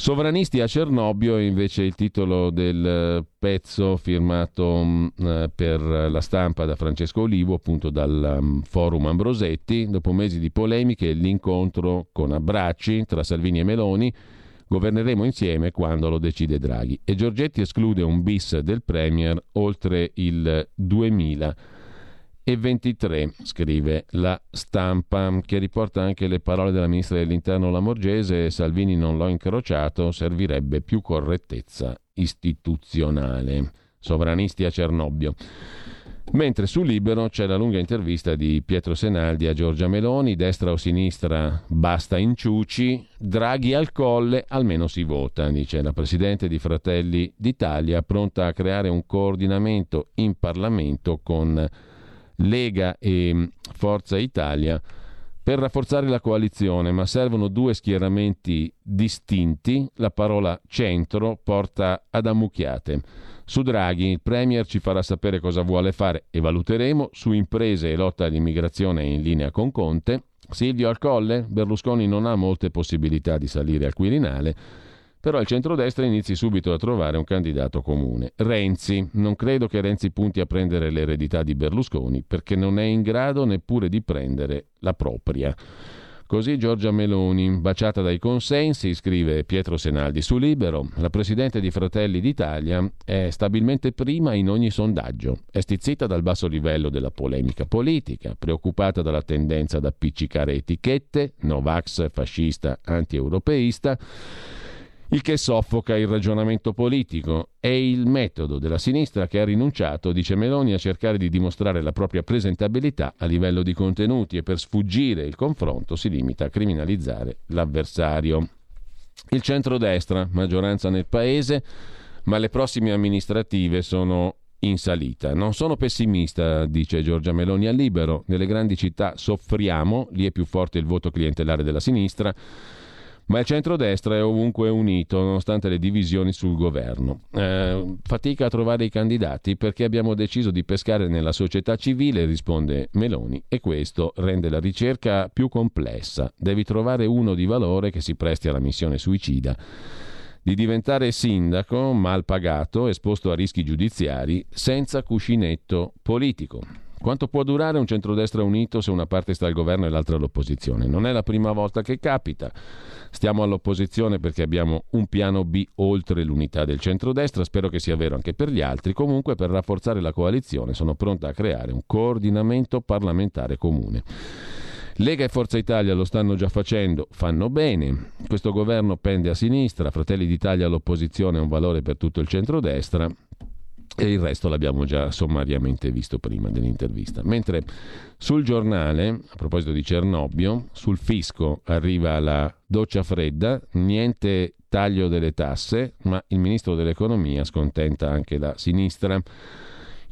Sovranisti a Cernobbio è invece il titolo del pezzo firmato mm, per la stampa da Francesco Olivo, appunto dal um, forum Ambrosetti. Dopo mesi di polemiche, l'incontro con abbracci tra Salvini e Meloni Governeremo insieme quando lo decide Draghi. E Giorgetti esclude un bis del Premier oltre il 2023, scrive la stampa, che riporta anche le parole della ministra dell'Interno Lamorgese. Salvini non l'ho incrociato, servirebbe più correttezza istituzionale. Sovranisti a Cernobbio. Mentre su Libero c'è la lunga intervista di Pietro Senaldi a Giorgia Meloni, destra o sinistra basta inciuci, Draghi al colle, almeno si vota, dice la Presidente di Fratelli d'Italia, pronta a creare un coordinamento in Parlamento con Lega e Forza Italia per rafforzare la coalizione, ma servono due schieramenti distinti, la parola centro porta ad ammucchiate. Su Draghi il Premier ci farà sapere cosa vuole fare e valuteremo. Su imprese e lotta all'immigrazione in linea con Conte. Silvio al colle? Berlusconi non ha molte possibilità di salire al Quirinale. Però il centrodestra inizi subito a trovare un candidato comune. Renzi. Non credo che Renzi punti a prendere l'eredità di Berlusconi perché non è in grado neppure di prendere la propria. Così Giorgia Meloni, baciata dai consensi, scrive Pietro Senaldi su Libero, la Presidente di Fratelli d'Italia è stabilmente prima in ogni sondaggio, è stizzita dal basso livello della polemica politica, preoccupata dalla tendenza ad appiccicare etichette, Novax, fascista, anti-europeista, il che soffoca il ragionamento politico. È il metodo della sinistra che ha rinunciato, dice Meloni, a cercare di dimostrare la propria presentabilità a livello di contenuti e per sfuggire il confronto si limita a criminalizzare l'avversario. Il centrodestra, maggioranza nel paese, ma le prossime amministrative sono in salita. Non sono pessimista, dice Giorgia Meloni al Libero. Nelle grandi città soffriamo, lì è più forte il voto clientelare della sinistra ma il centrodestra è ovunque unito nonostante le divisioni sul governo. Eh, fatica a trovare i candidati perché abbiamo deciso di pescare nella società civile, risponde Meloni, e questo rende la ricerca più complessa. Devi trovare uno di valore che si presti alla missione suicida di diventare sindaco mal pagato, esposto a rischi giudiziari, senza cuscinetto politico. Quanto può durare un centrodestra unito se una parte sta al governo e l'altra all'opposizione? Non è la prima volta che capita. Stiamo all'opposizione perché abbiamo un piano B oltre l'unità del centrodestra, spero che sia vero anche per gli altri. Comunque per rafforzare la coalizione sono pronta a creare un coordinamento parlamentare comune. Lega e Forza Italia lo stanno già facendo, fanno bene. Questo governo pende a sinistra, Fratelli d'Italia all'opposizione è un valore per tutto il centrodestra e il resto l'abbiamo già sommariamente visto prima dell'intervista. Mentre sul giornale, a proposito di Cernobbio, sul fisco arriva la doccia fredda, niente taglio delle tasse, ma il ministro dell'economia scontenta anche la sinistra.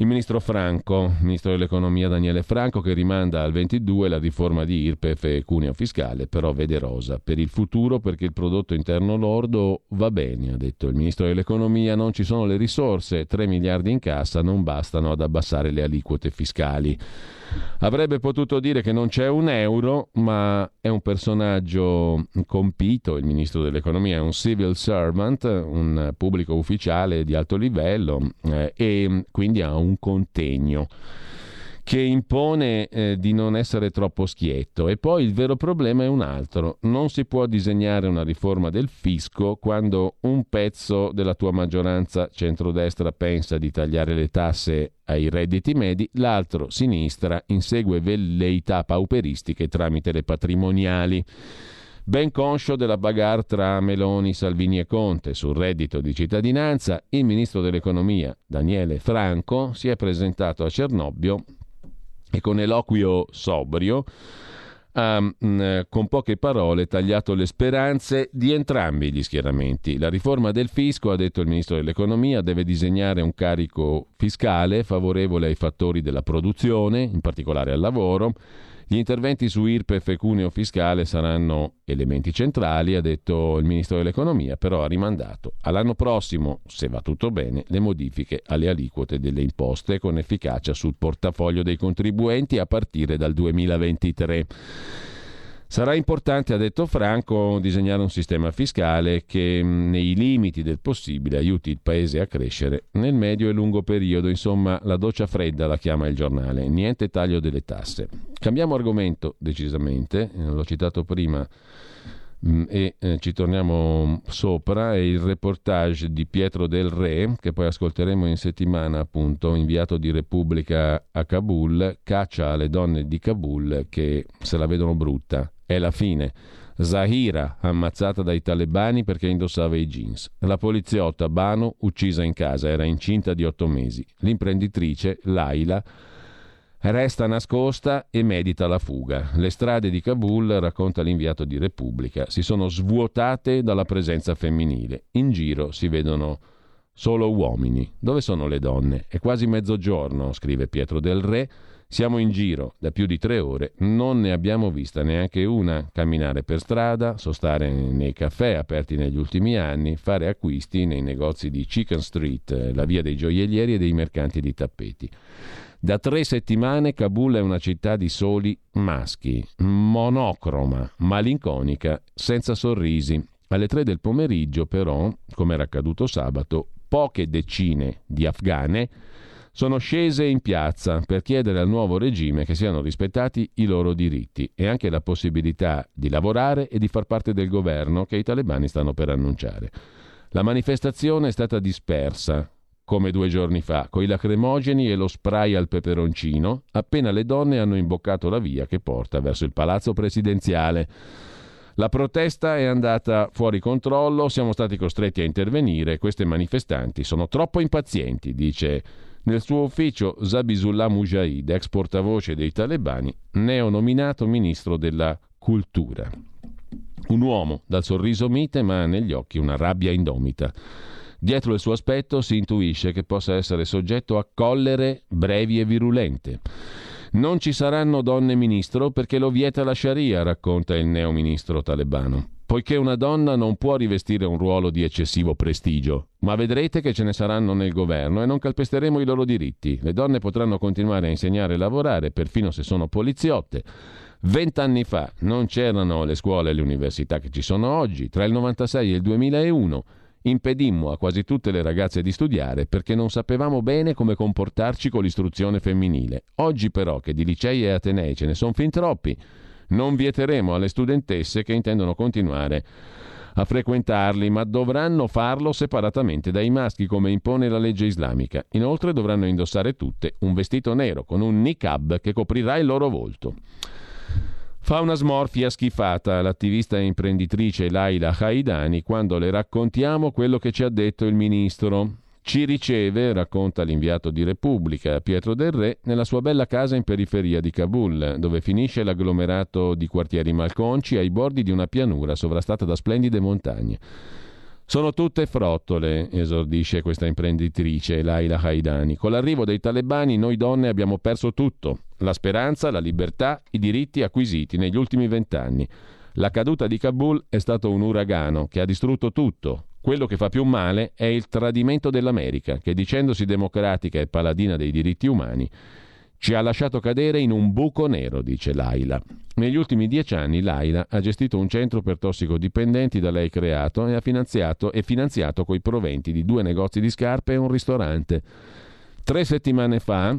Il ministro Franco, ministro dell'economia Daniele Franco, che rimanda al 22 la riforma di IRPEF e cuneo fiscale, però vede rosa. Per il futuro, perché il prodotto interno lordo va bene, ha detto il ministro dell'economia, non ci sono le risorse, 3 miliardi in cassa non bastano ad abbassare le aliquote fiscali. Avrebbe potuto dire che non c'è un euro, ma è un personaggio compito, il ministro dell'economia è un civil servant, un pubblico ufficiale di alto livello eh, e quindi ha un contegno che impone eh, di non essere troppo schietto. E poi il vero problema è un altro. Non si può disegnare una riforma del fisco quando un pezzo della tua maggioranza centrodestra pensa di tagliare le tasse ai redditi medi, l'altro sinistra insegue velleità pauperistiche tramite le patrimoniali. Ben conscio della bagarre tra Meloni, Salvini e Conte sul reddito di cittadinanza, il ministro dell'economia Daniele Franco si è presentato a Cernobbio e con eloquio sobrio ha mh, con poche parole tagliato le speranze di entrambi gli schieramenti. La riforma del fisco, ha detto il ministro dell'economia, deve disegnare un carico fiscale favorevole ai fattori della produzione, in particolare al lavoro, gli interventi su IRPEF e cuneo fiscale saranno elementi centrali, ha detto il Ministro dell'Economia, però ha rimandato all'anno prossimo, se va tutto bene, le modifiche alle aliquote delle imposte con efficacia sul portafoglio dei contribuenti a partire dal 2023. Sarà importante, ha detto Franco, disegnare un sistema fiscale che nei limiti del possibile aiuti il Paese a crescere nel medio e lungo periodo. Insomma, la doccia fredda la chiama il giornale. Niente taglio delle tasse. Cambiamo argomento decisamente, eh, l'ho citato prima e eh, ci torniamo sopra, è il reportage di Pietro del Re, che poi ascolteremo in settimana appunto, inviato di Repubblica a Kabul, caccia alle donne di Kabul che se la vedono brutta è la fine. Zahira, ammazzata dai talebani perché indossava i jeans. La poliziotta Bano, uccisa in casa, era incinta di otto mesi. L'imprenditrice, Laila, resta nascosta e medita la fuga. Le strade di Kabul, racconta l'inviato di Repubblica, si sono svuotate dalla presenza femminile. In giro si vedono solo uomini. Dove sono le donne? È quasi mezzogiorno, scrive Pietro del Re. Siamo in giro da più di tre ore, non ne abbiamo vista neanche una camminare per strada, sostare nei caffè aperti negli ultimi anni, fare acquisti nei negozi di Chicken Street, la via dei gioiellieri e dei mercanti di tappeti. Da tre settimane Kabul è una città di soli maschi, monocroma, malinconica, senza sorrisi. Alle tre del pomeriggio, però, come era accaduto sabato, poche decine di afghane sono scese in piazza per chiedere al nuovo regime che siano rispettati i loro diritti e anche la possibilità di lavorare e di far parte del governo che i talebani stanno per annunciare. La manifestazione è stata dispersa, come due giorni fa, coi lacrimogeni e lo spray al peperoncino, appena le donne hanno imboccato la via che porta verso il palazzo presidenziale. La protesta è andata fuori controllo, siamo stati costretti a intervenire, queste manifestanti sono troppo impazienti, dice nel suo ufficio Zabizullah Mujahid, ex portavoce dei talebani, neonominato ministro della cultura. Un uomo dal sorriso mite ma negli occhi una rabbia indomita. Dietro il suo aspetto si intuisce che possa essere soggetto a collere brevi e virulente. Non ci saranno donne ministro perché lo vieta la Sharia, racconta il neo ministro talebano poiché una donna non può rivestire un ruolo di eccessivo prestigio, ma vedrete che ce ne saranno nel governo e non calpesteremo i loro diritti. Le donne potranno continuare a insegnare e lavorare, perfino se sono poliziotte. Vent'anni fa non c'erano le scuole e le università che ci sono oggi, tra il 96 e il 2001 impedimmo a quasi tutte le ragazze di studiare perché non sapevamo bene come comportarci con l'istruzione femminile. Oggi però che di licei e atenei ce ne sono fin troppi, non vieteremo alle studentesse che intendono continuare a frequentarli, ma dovranno farlo separatamente dai maschi come impone la legge islamica. Inoltre dovranno indossare tutte un vestito nero con un niqab che coprirà il loro volto. Fa una smorfia schifata l'attivista e imprenditrice Laila Haidani quando le raccontiamo quello che ci ha detto il ministro. Ci riceve, racconta l'inviato di Repubblica Pietro del Re, nella sua bella casa in periferia di Kabul, dove finisce l'agglomerato di quartieri malconci ai bordi di una pianura sovrastata da splendide montagne. Sono tutte frottole, esordisce questa imprenditrice, Laila Haidani. Con l'arrivo dei talebani noi donne abbiamo perso tutto, la speranza, la libertà, i diritti acquisiti negli ultimi vent'anni. La caduta di Kabul è stato un uragano che ha distrutto tutto. Quello che fa più male è il tradimento dell'America, che dicendosi democratica e paladina dei diritti umani, ci ha lasciato cadere in un buco nero, dice Laila. Negli ultimi dieci anni Laila ha gestito un centro per tossicodipendenti da lei creato e ha finanziato, e finanziato coi proventi di due negozi di scarpe e un ristorante. Tre settimane fa,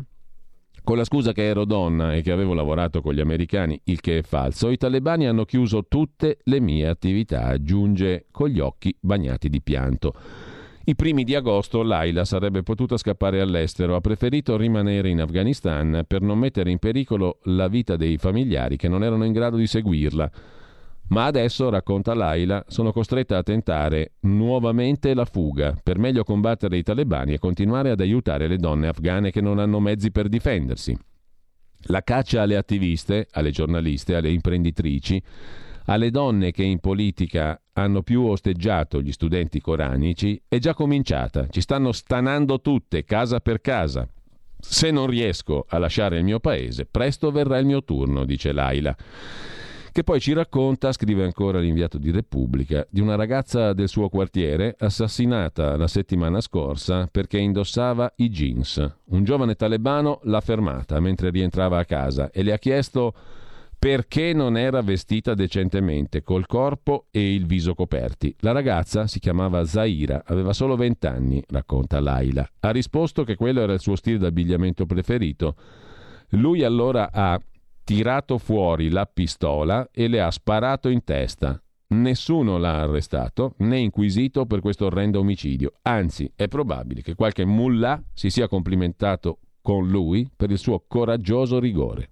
con la scusa che ero donna e che avevo lavorato con gli americani, il che è falso, i talebani hanno chiuso tutte le mie attività, aggiunge con gli occhi bagnati di pianto. I primi di agosto Laila sarebbe potuta scappare all'estero, ha preferito rimanere in Afghanistan per non mettere in pericolo la vita dei familiari che non erano in grado di seguirla. Ma adesso, racconta Laila, sono costretta a tentare nuovamente la fuga per meglio combattere i talebani e continuare ad aiutare le donne afghane che non hanno mezzi per difendersi. La caccia alle attiviste, alle giornaliste, alle imprenditrici alle donne che in politica hanno più osteggiato gli studenti coranici è già cominciata. Ci stanno stanando tutte, casa per casa. Se non riesco a lasciare il mio paese, presto verrà il mio turno, dice Laila. Che poi ci racconta, scrive ancora l'inviato di Repubblica, di una ragazza del suo quartiere assassinata la settimana scorsa perché indossava i jeans. Un giovane talebano l'ha fermata mentre rientrava a casa e le ha chiesto perché non era vestita decentemente, col corpo e il viso coperti. La ragazza si chiamava Zaira, aveva solo 20 anni, racconta Laila. Ha risposto che quello era il suo stile d'abbigliamento preferito. Lui allora ha tirato fuori la pistola e le ha sparato in testa. Nessuno l'ha arrestato né inquisito per questo orrendo omicidio. Anzi, è probabile che qualche mullah si sia complimentato con lui per il suo coraggioso rigore.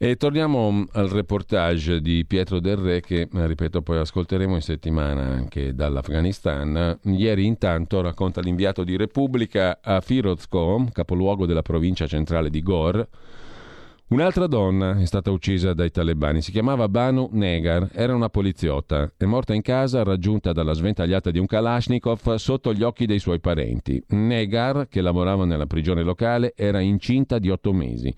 E torniamo al reportage di Pietro Del Re che, ripeto, poi ascolteremo in settimana anche dall'Afghanistan. Ieri intanto racconta l'inviato di Repubblica a Firozko, capoluogo della provincia centrale di Gor, Un'altra donna è stata uccisa dai talebani, si chiamava Banu Negar, era una poliziotta, è morta in casa raggiunta dalla sventagliata di un Kalashnikov sotto gli occhi dei suoi parenti. Negar, che lavorava nella prigione locale, era incinta di otto mesi.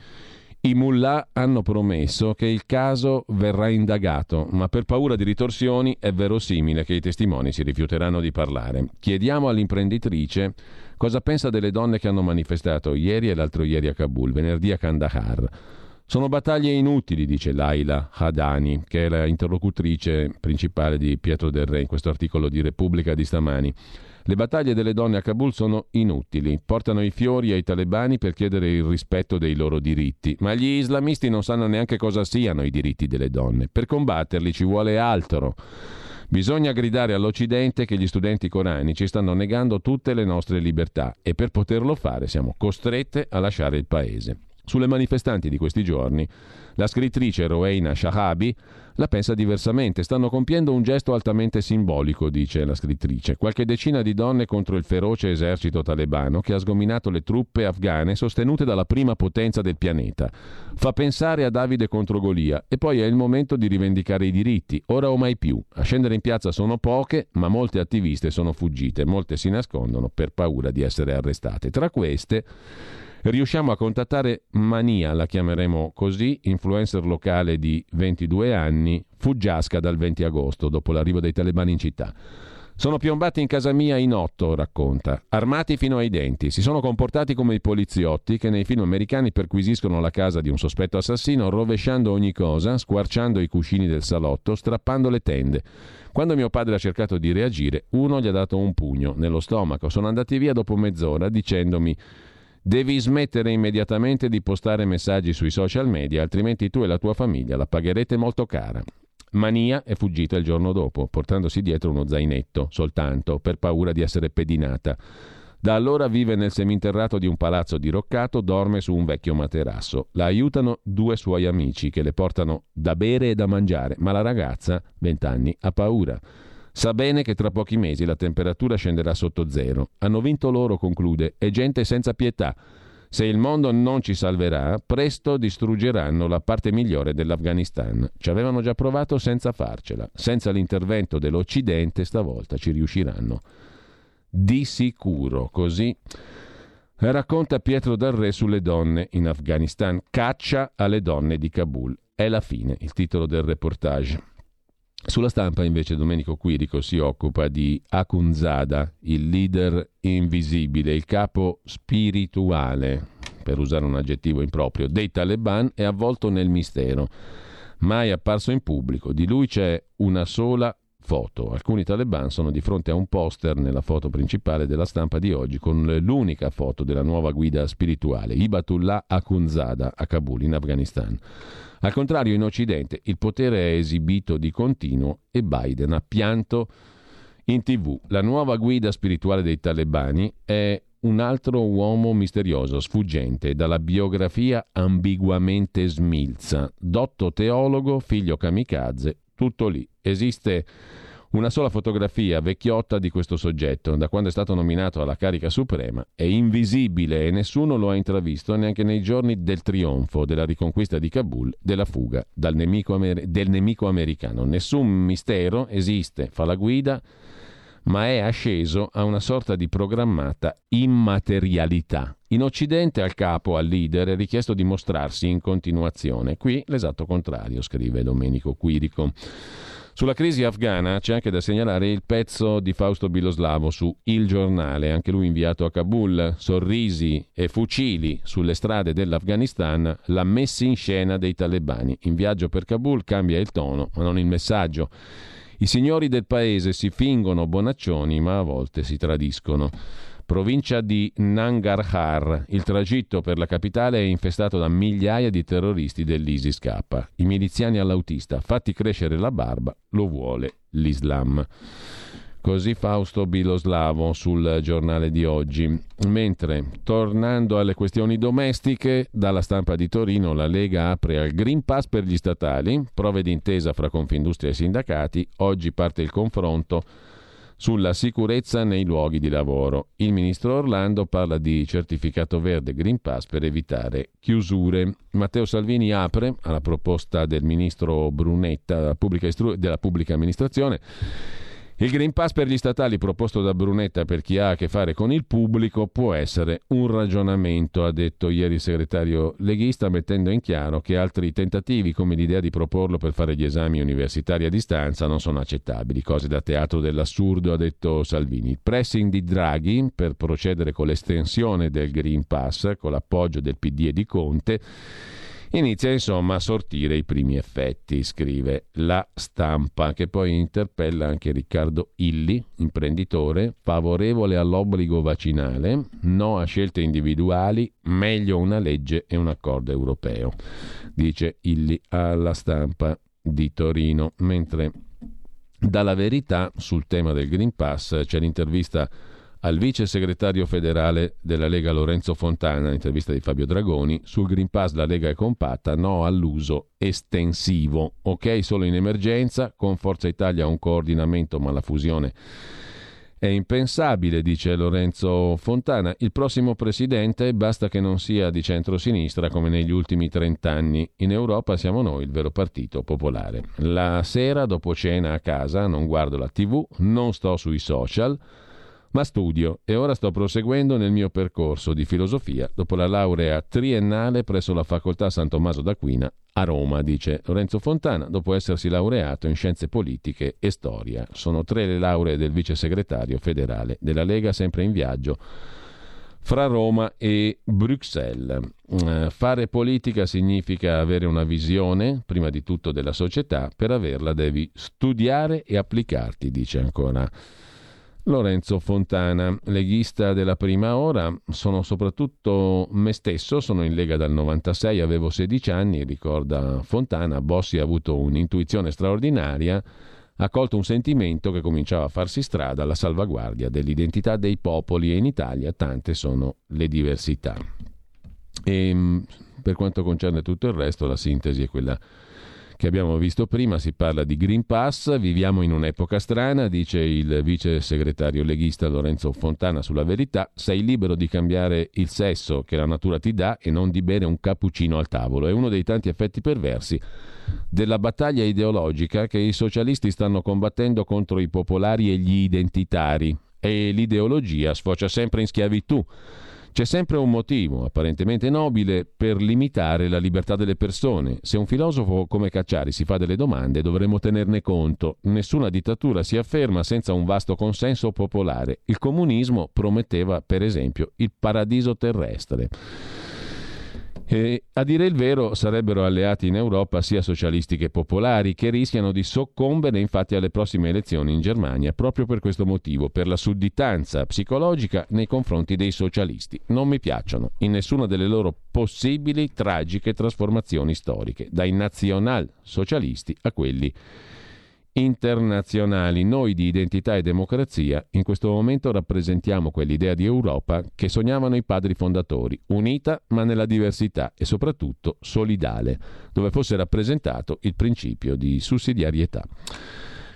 I mullah hanno promesso che il caso verrà indagato, ma per paura di ritorsioni è verosimile che i testimoni si rifiuteranno di parlare. Chiediamo all'imprenditrice cosa pensa delle donne che hanno manifestato ieri e l'altro ieri a Kabul, venerdì a Kandahar. Sono battaglie inutili, dice Laila Hadani, che è la interlocutrice principale di Pietro Del Re in questo articolo di Repubblica di stamani. Le battaglie delle donne a Kabul sono inutili, portano i fiori ai talebani per chiedere il rispetto dei loro diritti, ma gli islamisti non sanno neanche cosa siano i diritti delle donne. Per combatterli ci vuole altro. Bisogna gridare all'Occidente che gli studenti coranici stanno negando tutte le nostre libertà e per poterlo fare siamo costrette a lasciare il paese. Sulle manifestanti di questi giorni, la scrittrice Roeina Shahabi la pensa diversamente. Stanno compiendo un gesto altamente simbolico, dice la scrittrice. Qualche decina di donne contro il feroce esercito talebano che ha sgominato le truppe afghane sostenute dalla prima potenza del pianeta. Fa pensare a Davide contro Golia e poi è il momento di rivendicare i diritti, ora o mai più. A scendere in piazza sono poche, ma molte attiviste sono fuggite, molte si nascondono per paura di essere arrestate. Tra queste riusciamo a contattare Mania, la chiameremo così, influencer locale di 22 anni, fuggiasca dal 20 agosto, dopo l'arrivo dei talebani in città. Sono piombati in casa mia in otto, racconta, armati fino ai denti. Si sono comportati come i poliziotti che nei film americani perquisiscono la casa di un sospetto assassino rovesciando ogni cosa, squarciando i cuscini del salotto, strappando le tende. Quando mio padre ha cercato di reagire, uno gli ha dato un pugno nello stomaco. Sono andati via dopo mezz'ora dicendomi Devi smettere immediatamente di postare messaggi sui social media, altrimenti tu e la tua famiglia la pagherete molto cara. Mania è fuggita il giorno dopo, portandosi dietro uno zainetto, soltanto, per paura di essere pedinata. Da allora vive nel seminterrato di un palazzo diroccato, dorme su un vecchio materasso. La aiutano due suoi amici che le portano da bere e da mangiare, ma la ragazza, vent'anni, ha paura. Sa bene che tra pochi mesi la temperatura scenderà sotto zero. Hanno vinto loro, conclude, è gente senza pietà. Se il mondo non ci salverà, presto distruggeranno la parte migliore dell'Afghanistan. Ci avevano già provato senza farcela. Senza l'intervento dell'Occidente stavolta ci riusciranno. Di sicuro, così racconta Pietro Del Re sulle donne in Afghanistan. Caccia alle donne di Kabul. È la fine, il titolo del reportage. Sulla stampa invece Domenico Quirico si occupa di Akunzada, il leader invisibile, il capo spirituale, per usare un aggettivo improprio, dei Taliban è avvolto nel mistero. Mai apparso in pubblico, di lui c'è una sola foto. Alcuni Taliban sono di fronte a un poster nella foto principale della stampa di oggi con l'unica foto della nuova guida spirituale, Ibatullah Akunzada, a Kabul, in Afghanistan. Al contrario, in Occidente il potere è esibito di continuo e Biden ha pianto in tv. La nuova guida spirituale dei talebani è un altro uomo misterioso, sfuggente, dalla biografia ambiguamente smilza. Dotto teologo, figlio kamikaze, tutto lì. Esiste una sola fotografia vecchiotta di questo soggetto, da quando è stato nominato alla carica suprema, è invisibile e nessuno lo ha intravisto neanche nei giorni del trionfo, della riconquista di Kabul, della fuga nemico amer- del nemico americano. Nessun mistero esiste, fa la guida, ma è asceso a una sorta di programmata immaterialità. In Occidente al capo, al leader, è richiesto di mostrarsi in continuazione. Qui l'esatto contrario, scrive Domenico Quirico. Sulla crisi afghana c'è anche da segnalare il pezzo di Fausto Biloslavo su Il Giornale, anche lui inviato a Kabul, sorrisi e fucili sulle strade dell'Afghanistan, la messa in scena dei talebani. In viaggio per Kabul cambia il tono, ma non il messaggio. I signori del paese si fingono bonaccioni, ma a volte si tradiscono provincia di Nangarhar. Il tragitto per la capitale è infestato da migliaia di terroristi dell'ISIS-K. I miliziani all'autista, fatti crescere la barba, lo vuole l'Islam. Così Fausto Biloslavo sul giornale di oggi. Mentre, tornando alle questioni domestiche, dalla stampa di Torino la Lega apre al Green Pass per gli statali, prove d'intesa fra Confindustria e sindacati, oggi parte il confronto sulla sicurezza nei luoghi di lavoro. Il ministro Orlando parla di certificato verde Green Pass per evitare chiusure. Matteo Salvini apre alla proposta del ministro Brunetta della pubblica, istru- della pubblica amministrazione il Green Pass per gli statali proposto da Brunetta per chi ha a che fare con il pubblico può essere un ragionamento, ha detto ieri il segretario leghista, mettendo in chiaro che altri tentativi, come l'idea di proporlo per fare gli esami universitari a distanza, non sono accettabili. Cose da teatro dell'assurdo, ha detto Salvini. Il pressing di Draghi per procedere con l'estensione del Green Pass, con l'appoggio del PD e di Conte, Inizia insomma a sortire i primi effetti, scrive la stampa, che poi interpella anche Riccardo Illi, imprenditore, favorevole all'obbligo vaccinale, no a scelte individuali, meglio una legge e un accordo europeo, dice Illi alla stampa di Torino, mentre dalla verità sul tema del Green Pass c'è l'intervista al vice segretario federale della Lega Lorenzo Fontana, intervista di Fabio Dragoni, sul Green Pass la Lega è compatta, no all'uso estensivo, ok solo in emergenza, con Forza Italia un coordinamento ma la fusione è impensabile, dice Lorenzo Fontana. Il prossimo presidente basta che non sia di centrosinistra come negli ultimi trent'anni. In Europa siamo noi il vero partito popolare. La sera, dopo cena a casa, non guardo la TV, non sto sui social ma studio e ora sto proseguendo nel mio percorso di filosofia dopo la laurea triennale presso la Facoltà San Tommaso d'Aquina a Roma, dice Lorenzo Fontana, dopo essersi laureato in scienze politiche e storia. Sono tre le lauree del vice segretario federale della Lega, sempre in viaggio fra Roma e Bruxelles. Uh, fare politica significa avere una visione, prima di tutto della società, per averla devi studiare e applicarti, dice ancora Lorenzo Fontana, leghista della prima ora, sono soprattutto me stesso, sono in Lega dal 96, avevo 16 anni, ricorda Fontana, Bossi ha avuto un'intuizione straordinaria, ha colto un sentimento che cominciava a farsi strada alla salvaguardia dell'identità dei popoli e in Italia tante sono le diversità. E mm, per quanto concerne tutto il resto, la sintesi è quella che abbiamo visto prima, si parla di Green Pass, viviamo in un'epoca strana, dice il vice segretario leghista Lorenzo Fontana sulla verità, sei libero di cambiare il sesso che la natura ti dà e non di bere un cappuccino al tavolo. È uno dei tanti effetti perversi della battaglia ideologica che i socialisti stanno combattendo contro i popolari e gli identitari e l'ideologia sfocia sempre in schiavitù. C'è sempre un motivo, apparentemente nobile, per limitare la libertà delle persone. Se un filosofo come Cacciari si fa delle domande, dovremmo tenerne conto. Nessuna dittatura si afferma senza un vasto consenso popolare. Il comunismo prometteva, per esempio, il paradiso terrestre. E, a dire il vero sarebbero alleati in Europa sia socialisti che popolari che rischiano di soccombere infatti alle prossime elezioni in Germania proprio per questo motivo, per la sudditanza psicologica nei confronti dei socialisti. Non mi piacciono in nessuna delle loro possibili tragiche trasformazioni storiche, dai nazional socialisti a quelli internazionali. Noi di Identità e Democrazia in questo momento rappresentiamo quell'idea di Europa che sognavano i padri fondatori, unita ma nella diversità e soprattutto solidale, dove fosse rappresentato il principio di sussidiarietà.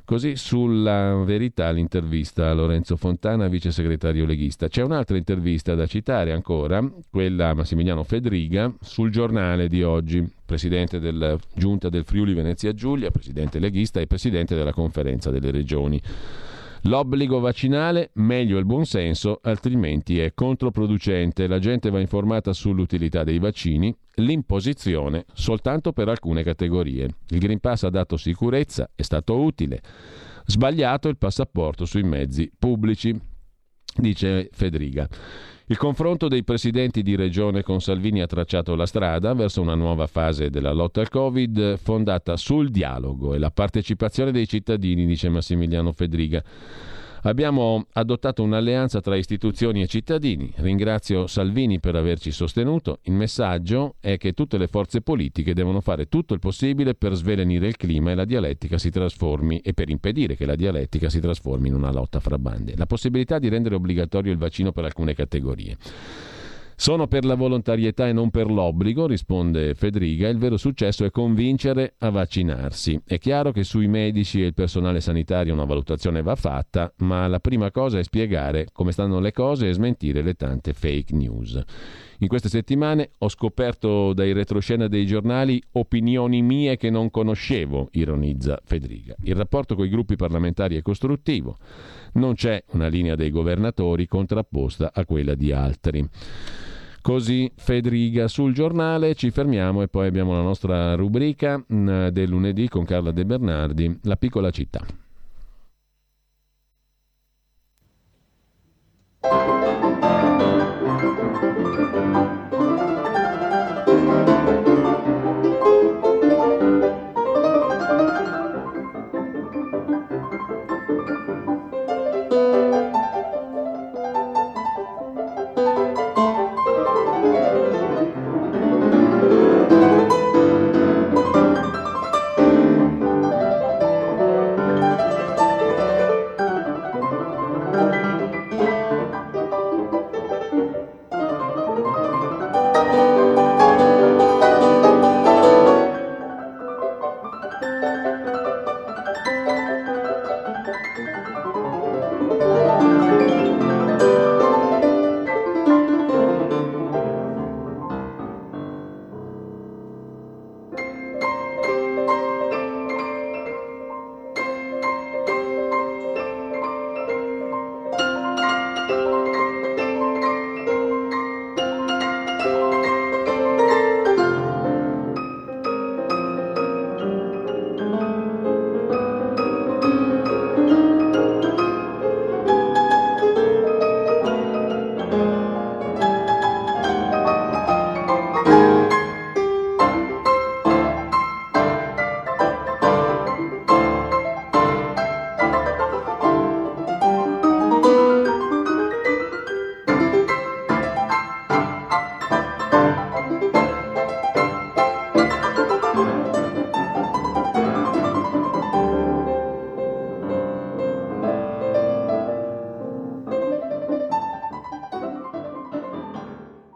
Così sulla verità l'intervista a Lorenzo Fontana, vice segretario leghista. C'è un'altra intervista da citare ancora, quella a Massimiliano Fedriga, sul giornale di oggi, presidente della giunta del Friuli Venezia Giulia, presidente leghista e presidente della conferenza delle regioni. L'obbligo vaccinale, meglio il buonsenso, altrimenti è controproducente. La gente va informata sull'utilità dei vaccini, l'imposizione soltanto per alcune categorie. Il Green Pass ha dato sicurezza, è stato utile. Sbagliato il passaporto sui mezzi pubblici, dice Federica. Il confronto dei presidenti di regione con Salvini ha tracciato la strada verso una nuova fase della lotta al Covid fondata sul dialogo e la partecipazione dei cittadini, dice Massimiliano Fedriga. Abbiamo adottato un'alleanza tra istituzioni e cittadini. Ringrazio Salvini per averci sostenuto. Il messaggio è che tutte le forze politiche devono fare tutto il possibile per svelenire il clima e la dialettica si trasformi e per impedire che la dialettica si trasformi in una lotta fra bande. La possibilità di rendere obbligatorio il vaccino per alcune categorie. Sono per la volontarietà e non per l'obbligo, risponde Federica. Il vero successo è convincere a vaccinarsi. È chiaro che sui medici e il personale sanitario una valutazione va fatta, ma la prima cosa è spiegare come stanno le cose e smentire le tante fake news. In queste settimane ho scoperto dai retroscena dei giornali opinioni mie che non conoscevo, ironizza Federica. Il rapporto con i gruppi parlamentari è costruttivo, non c'è una linea dei governatori contrapposta a quella di altri. Così Federica sul giornale, ci fermiamo e poi abbiamo la nostra rubrica mm, del lunedì con Carla De Bernardi, La piccola città.